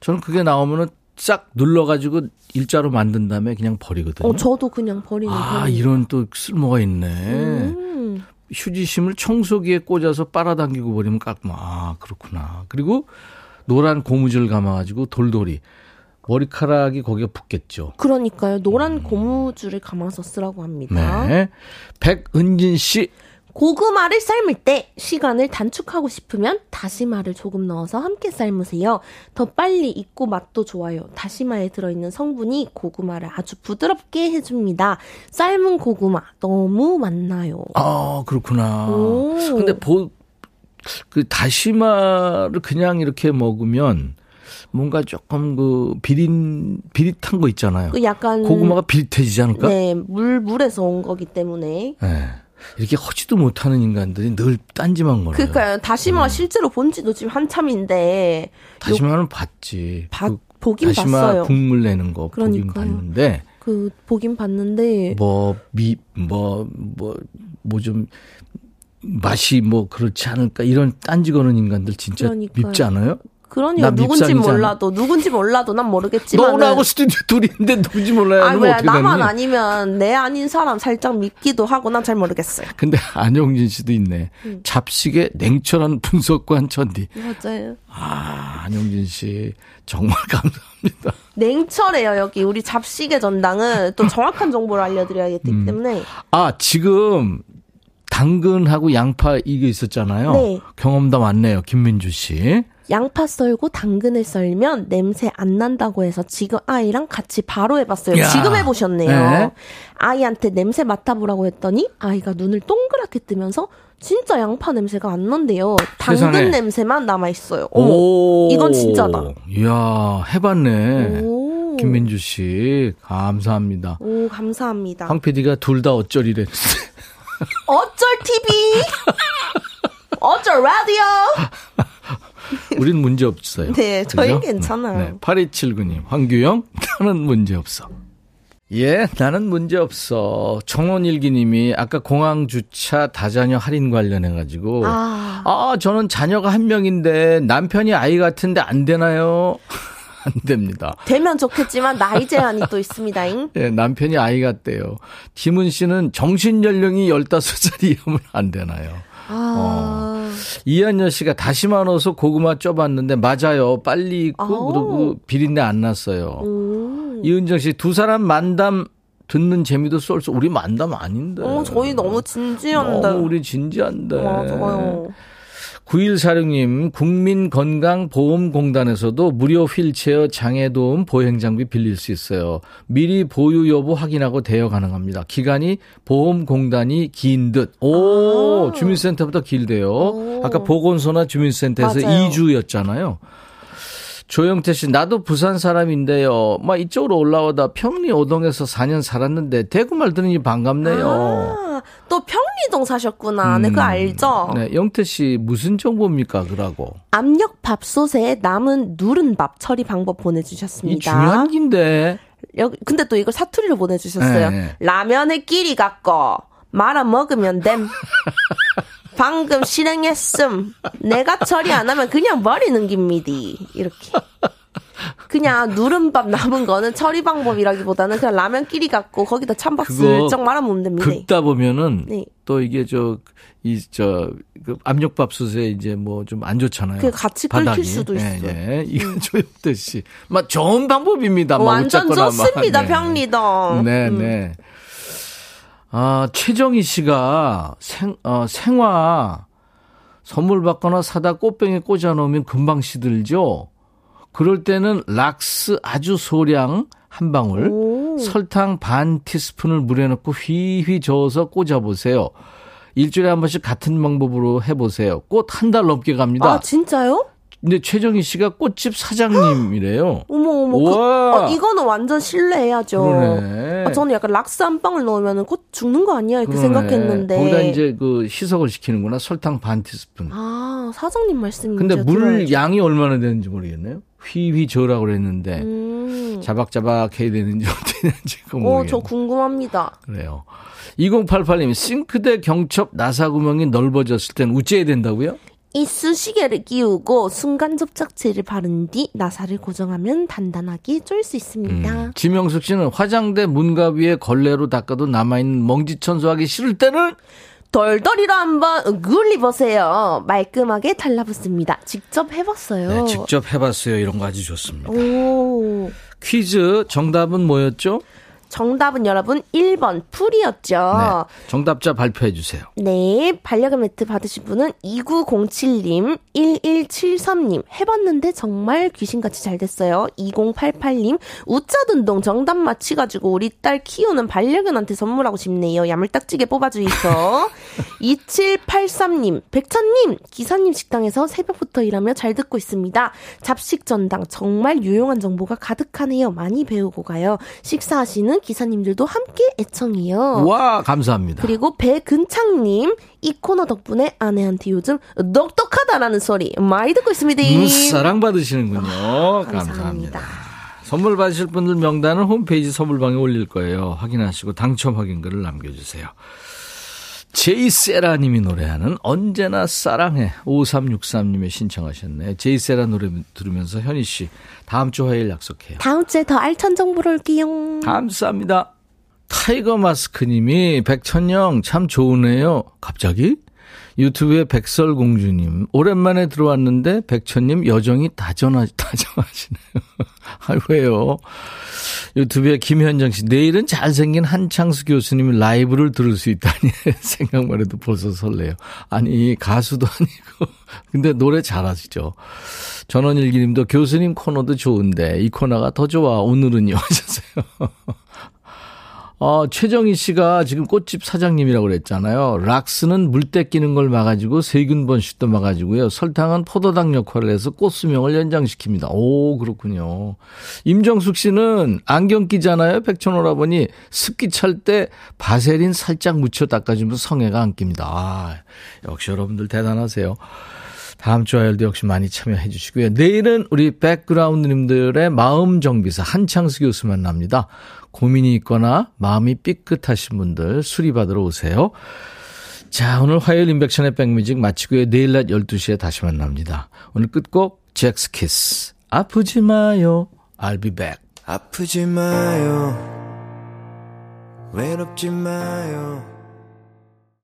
저는 그게 나오면은 싹 눌러가지고 일자로 만든 다음에 그냥 버리거든요. 어 저도 그냥 버리는 아 편이에요. 이런 또 쓸모가 있네. 음. 휴지심을 청소기에 꽂아서 빨아당기고 버리면 깔끔. 아 그렇구나. 그리고 노란 고무줄 감아가지고 돌돌이 머리카락이 거기에 붙겠죠. 그러니까요. 노란 고무줄을 감아서 쓰라고 합니다. 음. 네. 백은진 씨. 고구마를 삶을 때 시간을 단축하고 싶으면 다시마를 조금 넣어서 함께 삶으세요. 더 빨리 익고 맛도 좋아요. 다시마에 들어있는 성분이 고구마를 아주 부드럽게 해줍니다. 삶은 고구마 너무 맛나요. 아 그렇구나. 오. 근데 보, 그 다시마를 그냥 이렇게 먹으면 뭔가 조금 그 비린 비릿한 거 있잖아요. 그 약간 고구마가 비릿해지지 않을까? 네, 물 물에서 온 거기 때문에 네. 이렇게 허지도 못하는 인간들이 늘 딴지만 거려요. 그러니까요. 다시마 음. 실제로 본 지도 지금 한참인데 다시마는 봤지. 봐- 그 보긴 다시마 봤어요. 국물 내는 거 보긴 그러니까요. 봤는데 그 보긴 봤는데 뭐 미 뭐 뭐 뭐 좀 맛이 뭐 그렇지 않을까 이런 딴지 거는 인간들 진짜 그러니까요. 밉지 않아요? 그러니 나 누군지. 몰라도 누군지 몰라도 난 모르겠지만 너하고 스튜디오 둘인데 누군지 몰라야 아, 하면 왜 나만 되니? 아니면 내 아닌 사람 살짝 밉기도 하고 난 잘 모르겠어요. 근데 안영진 씨도 있네. 음. 잡식의 냉철한 분석관 천디. 맞아요. 아, 안영진 씨 정말 감사합니다. 냉철해요 여기 우리 잡식의 전당은 또 정확한 정보를 알려드려야 되기 음. 때문에 아, 지금 당근하고 양파 이게 있었잖아요. 네. 경험담 왔네요. 김민주 씨. 양파 썰고 당근을 썰면 냄새 안 난다고 해서 지금 아이랑 같이 바로 해봤어요. 야. 지금 해보셨네요. 네. 아이한테 냄새 맡아보라고 했더니 아이가 눈을 동그랗게 뜨면서 진짜 양파 냄새가 안 난대요. 당근 세상에. 냄새만 남아있어요. 오. 이건 진짜다. 이야, 해봤네. 오. 김민주 씨, 감사합니다. 오, 감사합니다. 황 PD가 둘 다 어쩌리랬는데. 어쩔 TV? 어쩔 라디오? 우린 문제 없어요. 네, 저희 그죠? 괜찮아요. 네, 8279님, 황규영, 나는 문제 없어. 예, 나는 문제 없어. 정원일기님이 아까 공항 주차 다자녀 할인 관련해가지고. 아. 아, 저는 자녀가 한 명인데 남편이 아이 같은데 안 되나요? 안 됩니다. 되면 좋겠지만 나이 제한이 또 있습니다잉. 예, 남편이 아이 같대요. 김은 씨는 정신 연령이 15살이면 안 되나요? 아. 이한여 씨가 다시마 넣어서 고구마 쪄봤는데 맞아요. 빨리 익고 아우. 그리고 비린내 안 났어요. 음. 이은정 씨 두 사람 만담 듣는 재미도 쏠쏠 우리 만담 아닌데. 어, 저희 너무 진지한데. 너무 우리 진지한데. 맞아요. 9146님, 국민건강보험공단에서도 무료 휠체어 장애도움 보행장비 빌릴 수 있어요. 미리 보유 여부 확인하고 대여 가능합니다. 기간이 보험공단이 긴 듯. 오, 아. 주민센터보다 길대요. 오. 아까 보건소나 주민센터에서 맞아요. 2주였잖아요. 조영태 씨, 나도 부산 사람인데요. 막 이쪽으로 올라오다 평리 오동에서 4년 살았는데 대구 말 들으니 반갑네요. 아, 또 평리동 사셨구나. 네, 그거 음. 알죠? 네, 영태 씨 무슨 정보입니까, 그라고? 압력 밥솥에 남은 누른 밥 처리 방법 이 보내주셨습니다. 중요한 긴데. 여기, 근데 또 이걸 사투리로 보내주셨어요. 네. 라면에 끼리 갖고 말아 먹으면 됨. 방금 실행했음. 내가 처리 안 하면 그냥 버리는 깁니다. 이렇게. 그냥 누른밥 남은 거는 처리 방법이라기보다는 그냥 라면 끼리 갖고 거기다 찬밥 슬쩍 말아 먹으면 됩니다. 긁다 보면은 네. 또 이게 저, 이, 저, 그 압력밥솥에 이제 뭐 좀 안 좋잖아요. 그게 같이 끓일 수도 있어요. 음. 예, 예. 이건 조영태 씨. 막 좋은 방법입니다. 뭐 완전. 좋습니다, 네. 평리동. 네, 음. 네. 아, 최정희 씨가 생, 어, 생화 선물 받거나 사다 꽃병에 꽂아 놓으면 금방 시들죠? 그럴 때는 락스 아주 소량 한 방울, 오. 설탕 반 티스푼을 물에 넣고 휘휘 저어서 꽂아 보세요. 일주일에 한 번씩 같은 방법으로 해보세요. 꽃 한 달 넘게 갑니다. 아, 진짜요? 근데 최정희 씨가 꽃집 사장님이래요. 어머, 어머. 그. 어, 이거는 완전 신뢰해야죠. 그러네. 아, 저는 약간 락스 한 방울 넣으면 꽃 죽는 거 아니야? 이렇게 그러네. 생각했는데. 거기다 이제 그 희석을 시키는구나. 설탕 반 티스푼. 아, 사장님 말씀이 근데 물 들어야죠. 양이 얼마나 되는지 모르겠네요. 휘휘 저라고 그랬는데 음. 자박자박 해야 되는지 어떻게 되는지 그거 어, 모르겠네요. 저 궁금합니다. 그래요. 2088님 싱크대 경첩 나사 구멍이 넓어졌을 땐 우째야 된다고요? 이쑤시개를 끼우고 순간 접착제를 바른 뒤 나사를 고정하면 단단하게 쫄 수 있습니다. 음. 지명숙 씨는 화장대 문갑 위에 걸레로 닦아도 남아있는 먼지 청소하기 싫을 때는 덜덜이로 한번 굴리보세요. 말끔하게 달라붙습니다. 직접 해봤어요. 네, 직접 해봤어요. 이런 거 아주 좋습니다. 오. 퀴즈 정답은 뭐였죠? 정답은 여러분 1번 풀이었죠. 네, 정답자 발표해 주세요. 네, 반려견 매트 받으신 분은 2907님, 1173님, 해봤는데 정말 귀신같이 잘 됐어요. 2088님, 우짜둔동 정답 맞히가지고 우리 딸 키우는 반려견한테 선물하고 싶네요. 야물딱지게 뽑아주이소. 2783님, 백천님, 기사님 식당에서 새벽부터 일하며 잘 듣고 있습니다. 잡식 전당 정말 유용한 정보가 가득하네요. 많이 배우고 가요. 식사하시는 기사님들도 함께 애청해요. 와 감사합니다. 그리고 배근창님 이 코너 덕분에 아내한테 요즘 똑똑하다라는 소리 많이 듣고 있습니다. 음, 사랑 받으시는군요. 감사합니다. 감사합니다. 선물 받으실 분들 명단은 홈페이지 선물방에 올릴 거예요. 확인하시고 당첨 확인글을 남겨주세요. 제이세라님이 노래하는 언제나 사랑해 5363님이 신청하셨네요. 제이세라 노래 들으면서 현희 씨 다음 주 화요일 약속해요. 다음 주에 더 알찬 정보로 올게요. 감사합니다. 타이거 마스크님이 백천 형 참 좋으네요. 갑자기? 유튜브에 백설공주님 오랜만에 들어왔는데 백천님 여정이 다정하, 다정하시네요. 아 왜요? 유튜브에 김현정 씨 내일은 잘생긴 한창수 교수님이 라이브를 들을 수 있다니 생각만 해도 벌써 설레요. 아니 가수도 아니고 근데 노래 잘하시죠. 전원일기님도 교수님 코너도 좋은데 이 코너가 더 좋아 오늘은요 하셨어요. 어, 최정희 씨가 지금 꽃집 사장님이라고 그랬잖아요. 락스는 물때 끼는 걸 막아주고 세균 번식도 막아주고요. 설탕은 포도당 역할을 해서 꽃 수명을 연장시킵니다. 오, 그렇군요. 임정숙 씨는 안경 끼잖아요. 백천오라버니 습기 찰 때 바세린 살짝 묻혀 닦아주면 성에가 안 낍니다. 아, 역시 여러분들 대단하세요. 다음 주 화요일도 역시 많이 참여해 주시고요. 내일은 우리 백그라운드님들의 마음 정비사 한창수 교수 만납니다. 고민이 있거나 마음이 삐끗하신 분들 수리받으러 오세요. 자, 오늘 화요일 인백션의 백뮤직 마치고요. 내일 낮 12시에 다시 만납니다. 오늘 끝곡 잭스키스. 아프지 마요. I'll be back. 아프지 마요. 외롭지 마요.